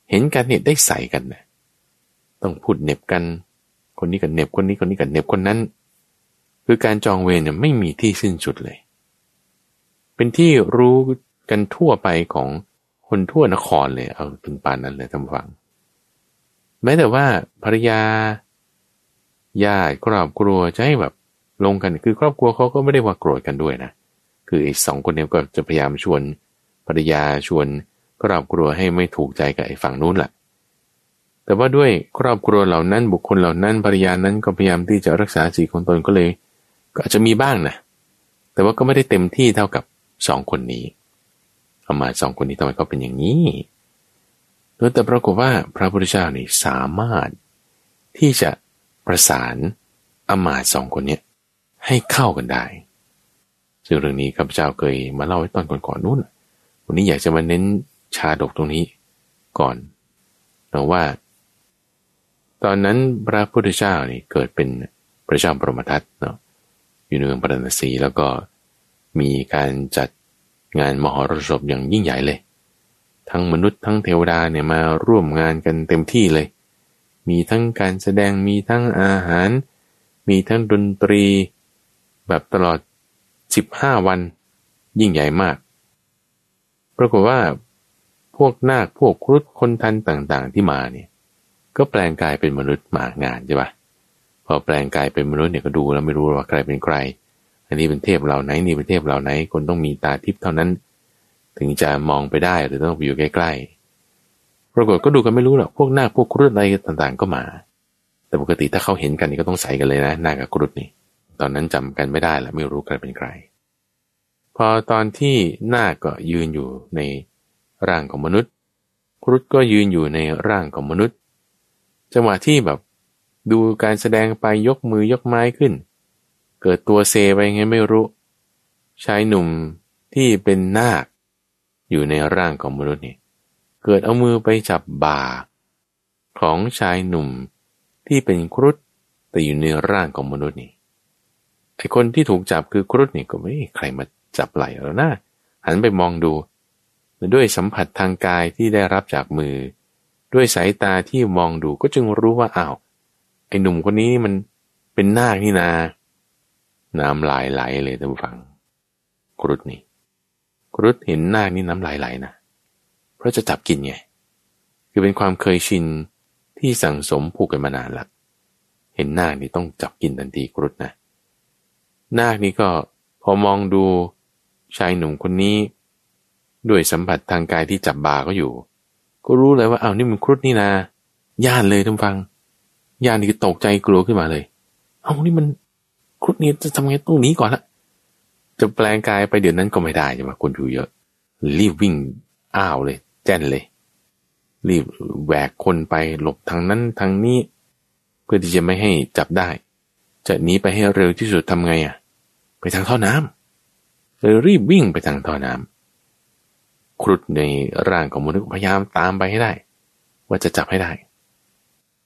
เห็นกันเนี่ยได้ใส่กันนะต้องพูดเน็บกัน คนนี้กันเน็บคนนี้คนนี้กันเน็บคนนั้น คือการจองเวรเนี่ยไม่มีที่สิ้นสุดเลย เป็นที่รู้กันทั่วไปของคนทั่วนครเลย เอาถึงปานนั้นเลยท่านฟังแม้แต่ว่าภรรยา ญาติครอบครัวจะให้แบบลงกันคือครอบครัวเขาก็ไม่ได้ว่าโกรธกันด้วยนะคือไอ้สองคนนี้ก็จะพยายามชวนภรรยาชวนครอบครัวให้ไม่ถูกใจกับไอ้ฝั่งนู้นแหละแต่ว่าด้วยครอบครัวเหล่านั้นบุคคลเหล่านั้นภรรยานั้นก็พยายามที่จะรักษาสีของตนก็เลย ก็อาจจะมีบ้างนะแต่ว่าก็ไม่ได้เต็มที่เท่ากับสองคนนี้เอามาสองคนนี้ทำไมเขาเป็นอย่างนี้แต่ปรากฏว่าพระพุทธเจ้านี่สามารถที่จะ ประสานอมาตสองคนนี้ให้เข้ากันได้ ซึ่งเรื่องนี้ข้าพเจ้าเคยมาเล่าไว้ตอนก่อนๆนู้นวันนี้อยากจะมาเน้นชาดกตรงนี้ก่อนเราว่า ตอนนั้นพระพุทธเจ้านี่เกิดเป็นพระเจ้าปรมทัตเนาะอยู่ในเมืองปรณสีแล้วก็มีการจัดงานมหรสพอย่างยิ่งใหญ่เลย ทั้งมนุษย์ทั้งเทวดาเนี่ยมาร่วมงานกันเต็มที่เลย มีทั้งการแสดงมีทั้งอาหาร มีทั้งดนตรี แบบตลอด 15 วัน ยิ่งใหญ่มาก ปรากฏว่า พวกนาคพวกครุฑคนทันต่างๆ ที่มาเนี่ย ก็แปลงกายเป็นมนุษย์มางานใช่ปะพอแปลงกายเป็นมนุษย์เนี่ยก็ดูแล้วไม่รู้ว่าใครเป็นใคร อันนี้เป็นเทพเหล่าไหนนี่เป็นเทพเหล่าไหน คนต้องมีตาทิพย์เท่านั้น ถึงจะมองไปได้หรือต้องอยู่ใกล้ๆ ปรากฏก็ดูกันไม่รู้หรอกพวกหน้าพวกครุฑอะไรต่างๆก็มา แต่ปกติถ้าเขาเห็นกันนี่ก็ต้องใส่กันเลยนะหน้ากับครุฑนี่ ตอนนั้นจำกันไม่ได้ล้วไม่รู้ใครเป็นใคร พอตอนที่หน้าก็ยืนอยู่ในร่างของมนุษย์ ครุฑก็ยืนอยู่ในร่างของมนุษย์ จังหวะที่แบบดูการแสดงไปยกมือยกไม้ขึ้น เกิดตัวเซไปไงไม่รู้ ชายหนุ่มที่เป็นนาค อยู่ในร่างของมนุษย์นี่ เกิดเอามือไปจับบ่า ของชายหนุ่มที่เป็นครุฑแต่อยู่ในร่างของมนุษย์นี่ไอคนที่ถูกจับคือครุฑนี่ก็ไม่ใครมาจับไหลแล้วนะหันไปมองดู ด้วยสัมผัสทางกายที่ได้รับจากมือ ด้วยสายตาที่มองดูก็จึงรู้ว่าอ้าวไอหนุ่มคนนี้มันเป็นนาคนี่นา น้ำลายไหลเลยท่านฟัง ครุฑนี่ ครุฑเห็นนาคนี่น้ำลายไหลนะ เพราะจะจับกินไง คือเป็นความเคยชินที่สั่งสมผูกกันมานานละเห็นนาคนี่ต้องจับกินทันทีครุฑนะ นาคนี่ก็พอมองดูชายหนุ่มคนนี้ ด้วยสัมผัสทางกายที่จับบาก็อยู่ ก็รู้เลยว่าเอานี่มันครุฑนี่นาย่านเลยท่านฟังยานี่ตกใจกลัวขึ้นมาเลย เอานี่มันครุฑนี้จะทำไงต้องหนีก่อนละจะแปลงกายไปเดี๋ยวนั้นก็ไม่ได้ใช่ไหมคนอยู่เยอะ รีบวิ่งอ้าวเลย จนเลย รีบแหวกคนไปหลบทางนั้นทางนี้ เพื่อที่จะไม่ให้จับได้ จะหนีไปให้เร็วที่สุดทำไงอะ ไปทางท่อน้ำเลยรีบวิ่งไปทางท่อน้ำครุฑในร่างของมนุษย์พยายามตามไปให้ได้ ว่าจะจับให้ได้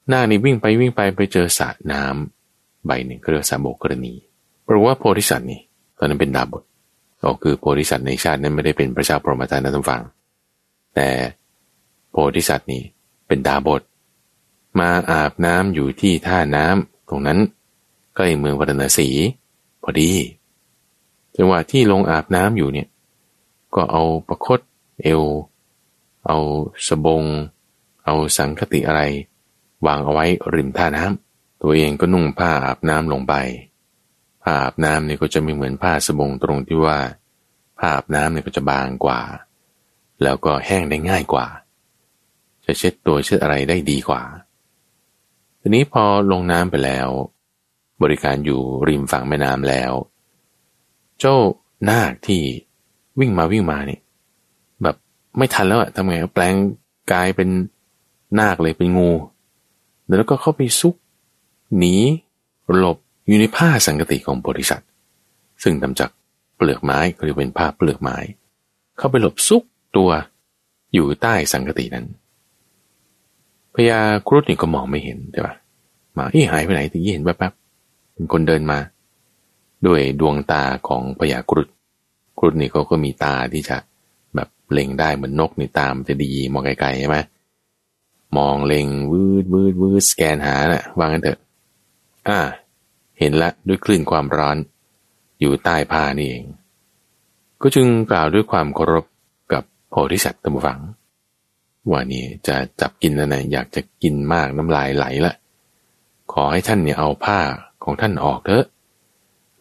หน้านี่วิ่งไปวิ่งไปไปเจอสระน้ำใบหนึ่งเรียกสาโบกรณีเพราะว่าโพธิสัตว์นี่ตอนนั้นเป็นดาบทก็คือโพธิสัตว์ในชาตินั้นไม่ได้เป็นพระเจ้าพรหมจารย์นะท่านฟัง แต่โพธิสัตว์นี่เป็นดาบท มาอาบน้ำอยู่ที่ท่าน้ำตรงนั้นใกล้เมืองวัฒนศีพอดีจังหวะที่ลงอาบน้ำอยู่เนี่ย ก็เอาประคตเอว เอาสบง เอาสังคติอะไร วางเอาไว้ริมท่าน้ำตัวเองก็นุ่งผ้าอาบน้ำลงไปผ้าอาบน้ำเนี่ยก็จะไม่เหมือนผ้าสบงตรงที่ว่าผ้าอาบน้ำเนี่ยก็จะบางกว่า แล้วก็แห้งได้ง่ายกว่า จะเช็ดตัวเช็ดอะไรได้ดีกว่า ทีนี้พอลงน้ำไปแล้ว บริการอยู่ริมฝั่งแม่น้ำแล้ว เจ้านาคที่วิ่งมาวิ่งมาเนี่ยแบบไม่ทันแล้วอะทำไงแปลงกายเป็นนาคเลยเป็นงู แล้วก็เข้าไปซุก หนีหลบอยู่ในผ้าสังกติของบริษัท ซึ่งทำจากเปลือกไม้หรือเป็นผ้าเปลือกไม้ เข้าไปหลบซุก ตัวอยู่ใต้สังกตินั้นพญาครุฑนี่ก็มองไม่เห็นใช่ปะมาอ้หายไปไหนถึงเห็นแป๊บๆเป็นคนเดินมา ด้วยดวงตาของพญาครุฑครุฑนี่เขาก็มีตาที่จะแบบเล็งได้เหมือนนกนี่ตามจะดีมองไกลๆใช่ไหมมองเล็งวืดวืดวืดสแกนหานะ่ะว่างันเถอะ อ่า เห็นละด้วยคลื่นความร้อน อยู่ใต้ผ้านี่เอง ก็จึงกล่าวด้วยความเคารพ โพธิสัตว์ตมฝัง ว่านี่จะจับกินแล้วนะอยากจะกินมากน้ำลายไหลละขอให้ท่านเนี่ยเอาผ้าของท่านออกเถอะ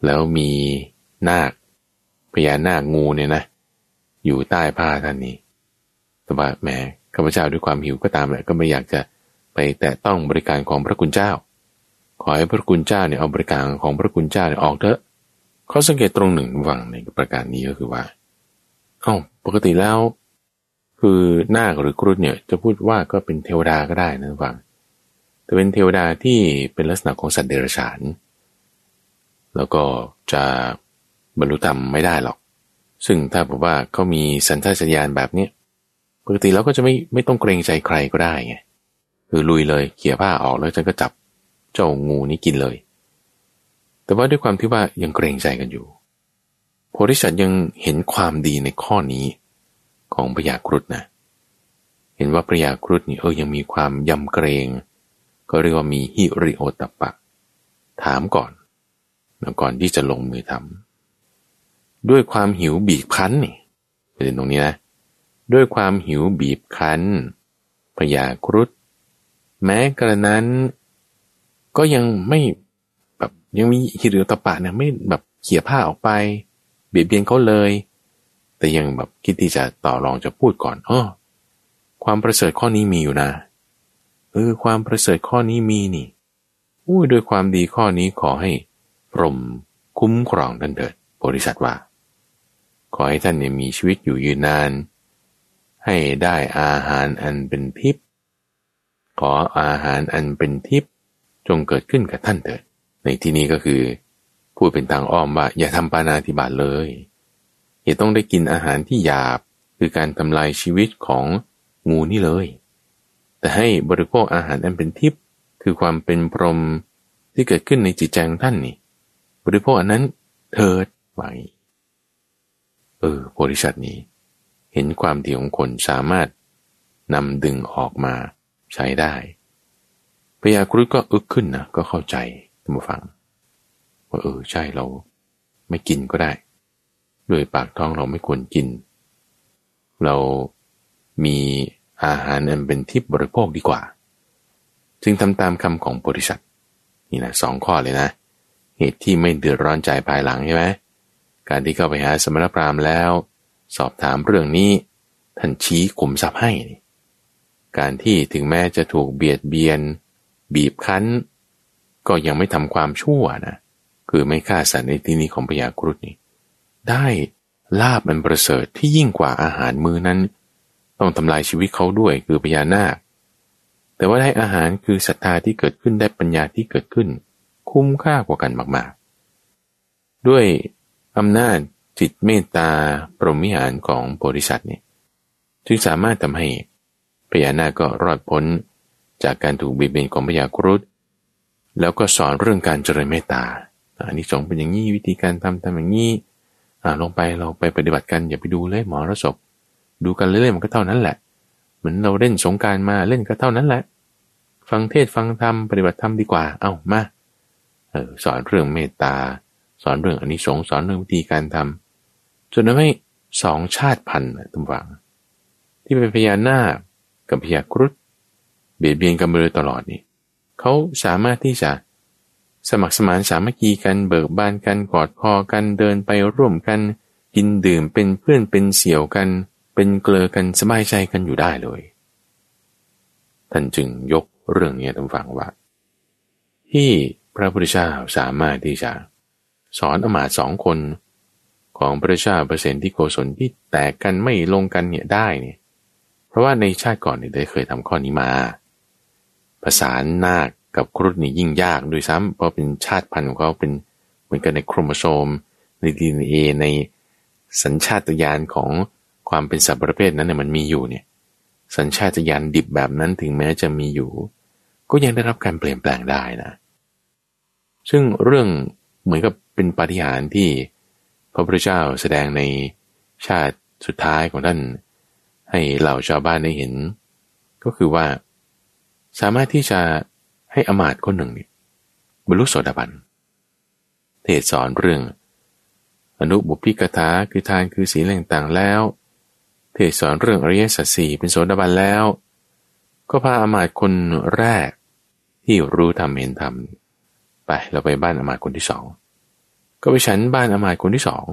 แล้วมีนาคพญานาคงูเนี่ยนะ อยู่ใต้ผ้าท่านนี้แต่ว่าแหมข้าพเจ้าด้วยความหิวก็ตามแหละก็ไม่อยากจะไปแตะต้องบริการของพระคุณเจ้า ขอให้พระคุณเจ้าเนี่ยเอาบริการของพระคุณเจ้าเนี่ยออกเถอะข้อสังเกตตรงหนึ่งวังในประการนี้ก็คือว่า เอ้าปกติแล้ว คือนาคหรือกรุฑเนี่ยจะพูดว่าก็เป็นเทวดาก็ได้นะฟังแต่เป็นเทวดาที่เป็นลักษณะของสัตว์เดรัจฉาน แล้วก็จะบรรลุธรรมไม่ได้หรอก ซึ่งถ้าบอกว่าเขามีสัญชาตญาณแบบเนี้ยปกติเราก็จะไม่ไม่ต้องเกรงใจใครก็ได้ไงคือลุยเลยเขี่ยผ้าออกแล้วจะก็จับเจ้างูนี้กินเลย แต่ว่าด้วยความที่ว่ายังเกรงใจกันอยู่โพธิสัตว์ยังเห็นความดีในข้อนี้ ของพญาครุฑนะ เห็นว่าพญาครุฑนี่เออยังมีความยำเกรง ก็เรียกว่ามีฮิริโอตปะ ถามก่อนแล้วก่อนที่จะลงมือทำด้วยความหิวบีบคั้นนี่ประเด็นตรงนี้นะ ด้วยความหิวบีบคั้นพยาครุฑแม้กระนั้นก็ยังไม่แบบยังมีฮิริโอตปะเนี่ยไม่แบบเขี่ยผ้าออกไป เบียดเบียนเขาเลย แต่ยังแบบคิดที่จะต่อรองจะพูดก่อนอ้อความประเสริฐข้อนี้มีอยู่นะเออความประเสริฐข้อนี้มีนี่อุ้ยโดยความดีข้อนี้ขอให้พรมคุ้มครองท่านเถิดบริษัทว่า ขอให้ท่านเนี่ยมีชีวิตอยู่ยืนนาน ให้ได้อาหารอันเป็นทิพย์ขออาหารอันเป็นทิพย์จงเกิดขึ้นกับท่านเถิด ในที่นี้ก็คือ พูดเป็นทางอ้อมว่าอย่าทำปานาธิบาตเลย อย่าต้องได้กินอาหารที่หยาบคือการทำลายชีวิตของงูนี่เลย แต่ให้บริโภคอาหารอันเป็นทิพย์คือความเป็นพรหมที่เกิดขึ้นในจิตใจของท่านนี่ บริโภคอันนั้นเถิดไว้เออโพธิสัตว์นี้ เห็นความดีของคนสามารถนำดึงออกมาใช้ได้พยากรุฑก็อึกขึ้นนะก็เข้าใจท่านผู้ฟัง ว่าเออใช่เรา ไม่กินก็ได้ ด้วยปากท้องเราไม่ควรกิน เรามีอาหารอันเป็นทิพย์บริโภคดีกว่า จึงทำตามคำของบริษัทนี่นะสองข้อเลยนะ เหตุที่ไม่เดือดร้อนใจภายหลังใช่ไหมการที่เข้าไปหาสมณพราหมณ์แล้ว สอบถามเรื่องนี้ท่านชี้กลุ่มทรัพย์ให้ การที่ถึงแม้จะถูกเบียดเบียน บีบคั้น ก็ยังไม่ทำความชั่วนะ คือไม่ฆ่าสัตว์ในที่นี้ของพญากรุฑนี่ ได้ลาบมันประเสริฐที่ยิ่งกว่าอาหารมือนั้น ต้องทำลายชีวิตเขาด้วยคือพญานาค แต่ว่าได้อาหารคือศรัทธาที่เกิดขึ้นได้ปัญญาที่เกิดขึ้น คุ้มค่ากว่ากันมาก ๆ ด้วยอำนาจจิตเมตตาปรมิหารของโพธิสัตว์เนี่ยจึงสามารถทำให้พญานาคก็รอดพ้นจากการถูกบีบเบียนของพญากรุฑแล้วก็สอนเรื่องการเจริญเมตตาอันนี้สงเป็นอย่างนี้วิธีการทำทำอย่างนี้ อ่าลงไปเราไปปฏิบัติกันอย่าไปดูเลยหมอระศพดูกันเรื่อยๆมันก็เท่านั้นแหละ เหมือนเราเล่นสงการมาเล่นก็เท่านั้นแหละ ฟังเทศฟังธรรมปฏิบัติธรรมดีกว่า เอา้ามาเออสอนเรื่องเมตตา สอนเรื่องอนิสงส์สอนเรื่องวิธีการทำจนทำให้สองชาติพันธุ์ตุ้มฝัง ที่เป็นพญานาคกับพญากรุฑเบียดเบียนกันมาโดยตลอดนี่เขาสามารถที่จะ สมัครสมานสามัคคีกันเบิกบานกันกอดคอกันเดินไปร่วมกัน กินดื่มเป็นเพื่อนเป็นเสี่ยวกัน เป็นเกลือกันสบายใจกันอยู่ได้เลยท่านจึงยกเรื่องนี้ทำฟังว่า ที่พระพุทธเจ้าสามารถที่จะ สอนอมาตสองคน ของพระเจ้าเปอร์เซนที่โกศลที่แตกกันไม่ลงกันเนี่ยได้เนี่ยเพราะว่าในชาติก่อนเนี่ยได้เคยทำข้อนี้มาภาษานาค กับครุฑนี่ยิ่งยากด้วยซ้ำเพราะเป็นชาติพันธุ์ของเขาเป็นเหมือนกันในโครโมโซมในดีเอในสัญชาตญาณของความเป็นสัตว์ประเภทนั้นเนี่ยมันมีอยู่เนี่ยสัญชาตญาณดิบแบบนั้นถึงแม้จะมีอยู่ ก็ยังได้รับการเปลี่ยนแปลงได้นะ ซึ่งเรื่องเหมือนกับเป็นปาฏิหาริย์ที่พระพุทธเจ้าแสดงในชาติสุดท้ายของท่าน ให้เหล่าชาวบ้านได้เห็น ก็คือว่า สามารถที่จะ ให้อมาตคนหนึ่งเนี่ยบรรลุโสดาบัน เทศสอนเรื่อง อนุบุพิกถาคือทานคือศีลต่างๆแล้ว เทศสอนเรื่องอริยสัจสี่เป็นโสดาบันแล้ว ก็พาอมาตคนแรกที่รู้ทำเห็นทำไปเราไปบ้านอมาตคนที่สองก็ไปฉันบ้านอมาตคนที่สอง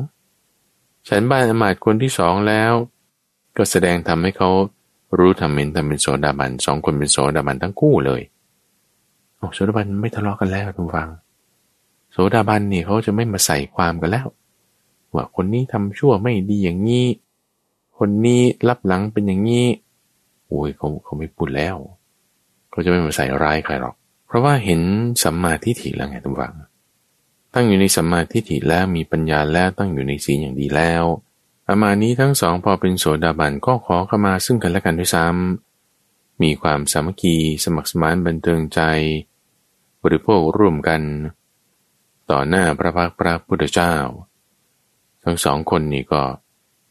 ฉันบ้านอมาตคนที่สองแล้ว ก็แสดงทำให้เขารู้ทำเห็นทำเป็นโสดาบันสองคนเป็นโสดาบันทั้งคู่เลย โอ้โสดาบันไม่ทะเลาะกันแล้วทุกฟัง โสดาบันนี่เขาจะไม่มาใส่ความกันแล้ว ว่าคนนี้ทำชั่วไม่ดีอย่างนี้ คนนี้รับหลังเป็นอย่างนี้โอ้ยเขาเขาไม่พูดแล้วเขาจะไม่มาใส่ร้ายใครหรอก เพราะว่าเห็นสัมมาทิฏฐิแล้วไงทุกฝัง ตั้งอยู่ในสัมมาทิฏฐิแล้วมีปัญญาแล้วตั้งอยู่ในศีลอย่างดีแล้วอามานี้ทั้งสองพอเป็นโสดาบันก็ขอเข้ามาซึ่งกันและกันด้วยซ้ำมีความสามัคคีสมัครสมานบันเทิงใจ บริโภคร่วมกัน ต่อหน้าพระพักพระพุทธเจ้า ทั้งสองคนนี่ก็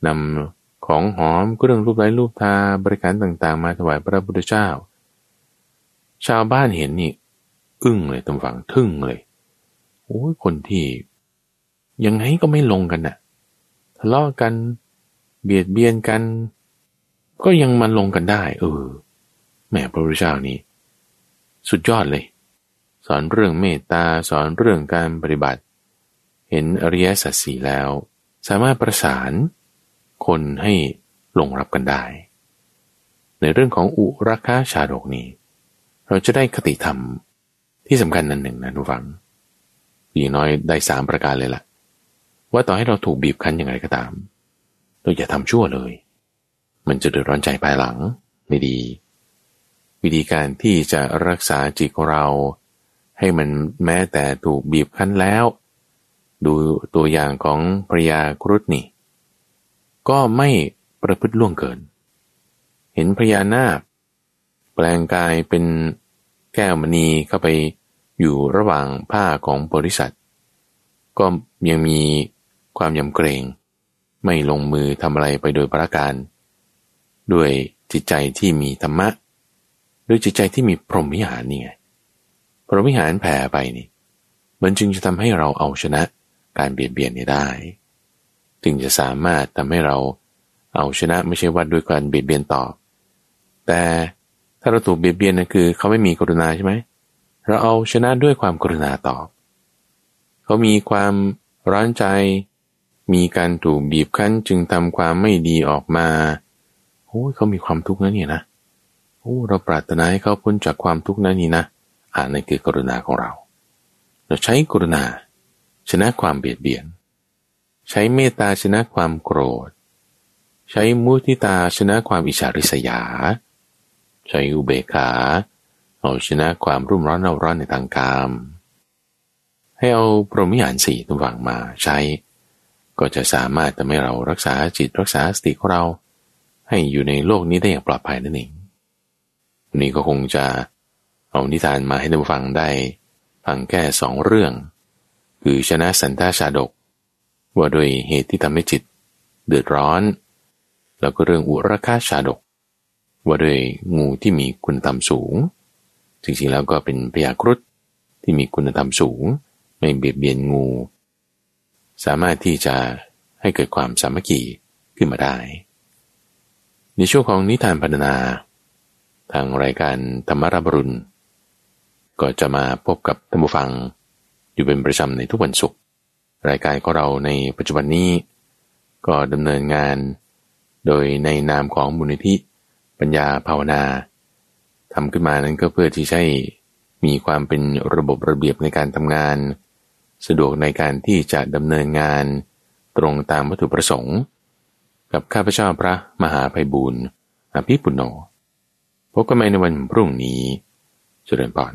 นำของหอมเครื่องรูปไร้รูปทาบริการต่างๆ มาถวายพระพุทธเจ้า ชาวบ้านเห็นนี่ อึ้งเลยตำฝังทึ่งเลยโอ้ยคนที่ ยังไงก็ไม่ลงกันน่ะทะเลาะกัน เบียดเบียนกัน ก็ยังมาลงกันได้ เออแหมพระพุทธเจ้านี่สุดยอดเลย อนเรื่องเมตตาสอนเรื่องการปฏิบัติ เห็นอริยสัจสีแล้ว สามารถประสาน คนให้ลงรับกันได้ ในเรื่องของอุราคาชาดกนี้ เราจะได้คติธรรมที่สำคัญนันหนึ่งนะทุกฝังดีน้อยได้สามประการเลยล่ะ ว่าต่อให้เราถูกบีบคั้นอย่างไรก็ตามเราอย่าทำชั่วเลย มันจะเดือดร้อนใจภายหลังไม่ดี วิธีการที่จะรักษาจิตของเรา ให้มันแม้แต่ถูกบีบคั้นแล้ว ดูตัวอย่างของพระยาครุฑนี่ ก็ไม่ประพฤติล่วงเกิน เห็นพระยานาคแปลงกายเป็นแก้วมณีเข้าไปอยู่ระหว่างผ้าของบริษัท ก็ยังมีความยำเกรง ไม่ลงมือทำอะไรไปโดยประการ ด้วยจิตใจที่มีธรรมะ ด้วยจิตใจที่มีพรหมิหารนี่ไง พรหมวิหารแผ่ไปนี่ มันจึงจะทำให้เราเอาชนะการเบียดเบียนนี้ได้จึงจะสามารถทำให้เราเอาชนะไม่ใช่ว่าด้วยการเบียดเบียนตอบ แต่ถ้าเราถูกเบียดเบียนนะคือ เขาไม่มีกรุณาใช่ไหมเราเอาชนะด้วยความกรุณาตอบ เขามีความร้อนใจ มีการถูกบีบคั้นจึงทำความไม่ดีออกมาโอ้ยเขามีความทุกข์นะเนี่ยนะโอ้เราปรารถนาให้เขาพ้นจากความทุกข์นั้นนี่นะ อ่านในคือกรุณาของเรา เราใช้กรุณา ชนะความเบียดเบียน ใช้เมตตาชนะความโกรธ ใช้มุทิตาชนะความอิจฉาริษยา ใช้อุเบกขาเอาชนะความรุ่มร้อนเอาร้อนในทางกามให้เอาพรหมิหารสี่ตัวฝังมาใช้ ก็จะสามารถทำให้เรารักษาจิตรักษาสติของเรา ให้อยู่ในโลกนี้ได้อย่างปลอดภัยนั่นเองนนี้ก็คงจะ เอานิทานมาให้ท่านฟังได้ฟังแค่สองเรื่อง คือชนะสันตาชาดก ว่าโดยเหตุที่ทำให้จิต เดือดร้อน แล้วก็เรื่องอุรคาชาดก ว่าโดยงูที่มีคุณธรรมสูง จริงๆแล้วก็เป็นพยาครุฑที่มีคุณธรรมสูง ไม่เบียดเบียนงู สามารถที่จะให้เกิดความสามัคคีขึ้นมาได้ ในช่วงของนิทานพัฒนา ทางรายการธรรมรับรุณ ก็จะมาพบกับท่านผู้ฟัง อยู่เป็นประจำในทุกวันศุกร์รายการของเราในปัจจุบันนี้ ก็ดำเนินงาน โดยในนามของมูลนิธิปัญญาภาวนาทำขึ้นมานั้นก็เพื่อที่ให้มีความเป็นระบบระเบียบในการทำงาน สะดวกในการที่จะดำเนินงาน ตรงตามวัตถุประสงค์ กับข้าพเจ้าพระมหาภัยบุญอภิปุโนพบกันใหม่ในวันพรุ่งนี้เจริญพร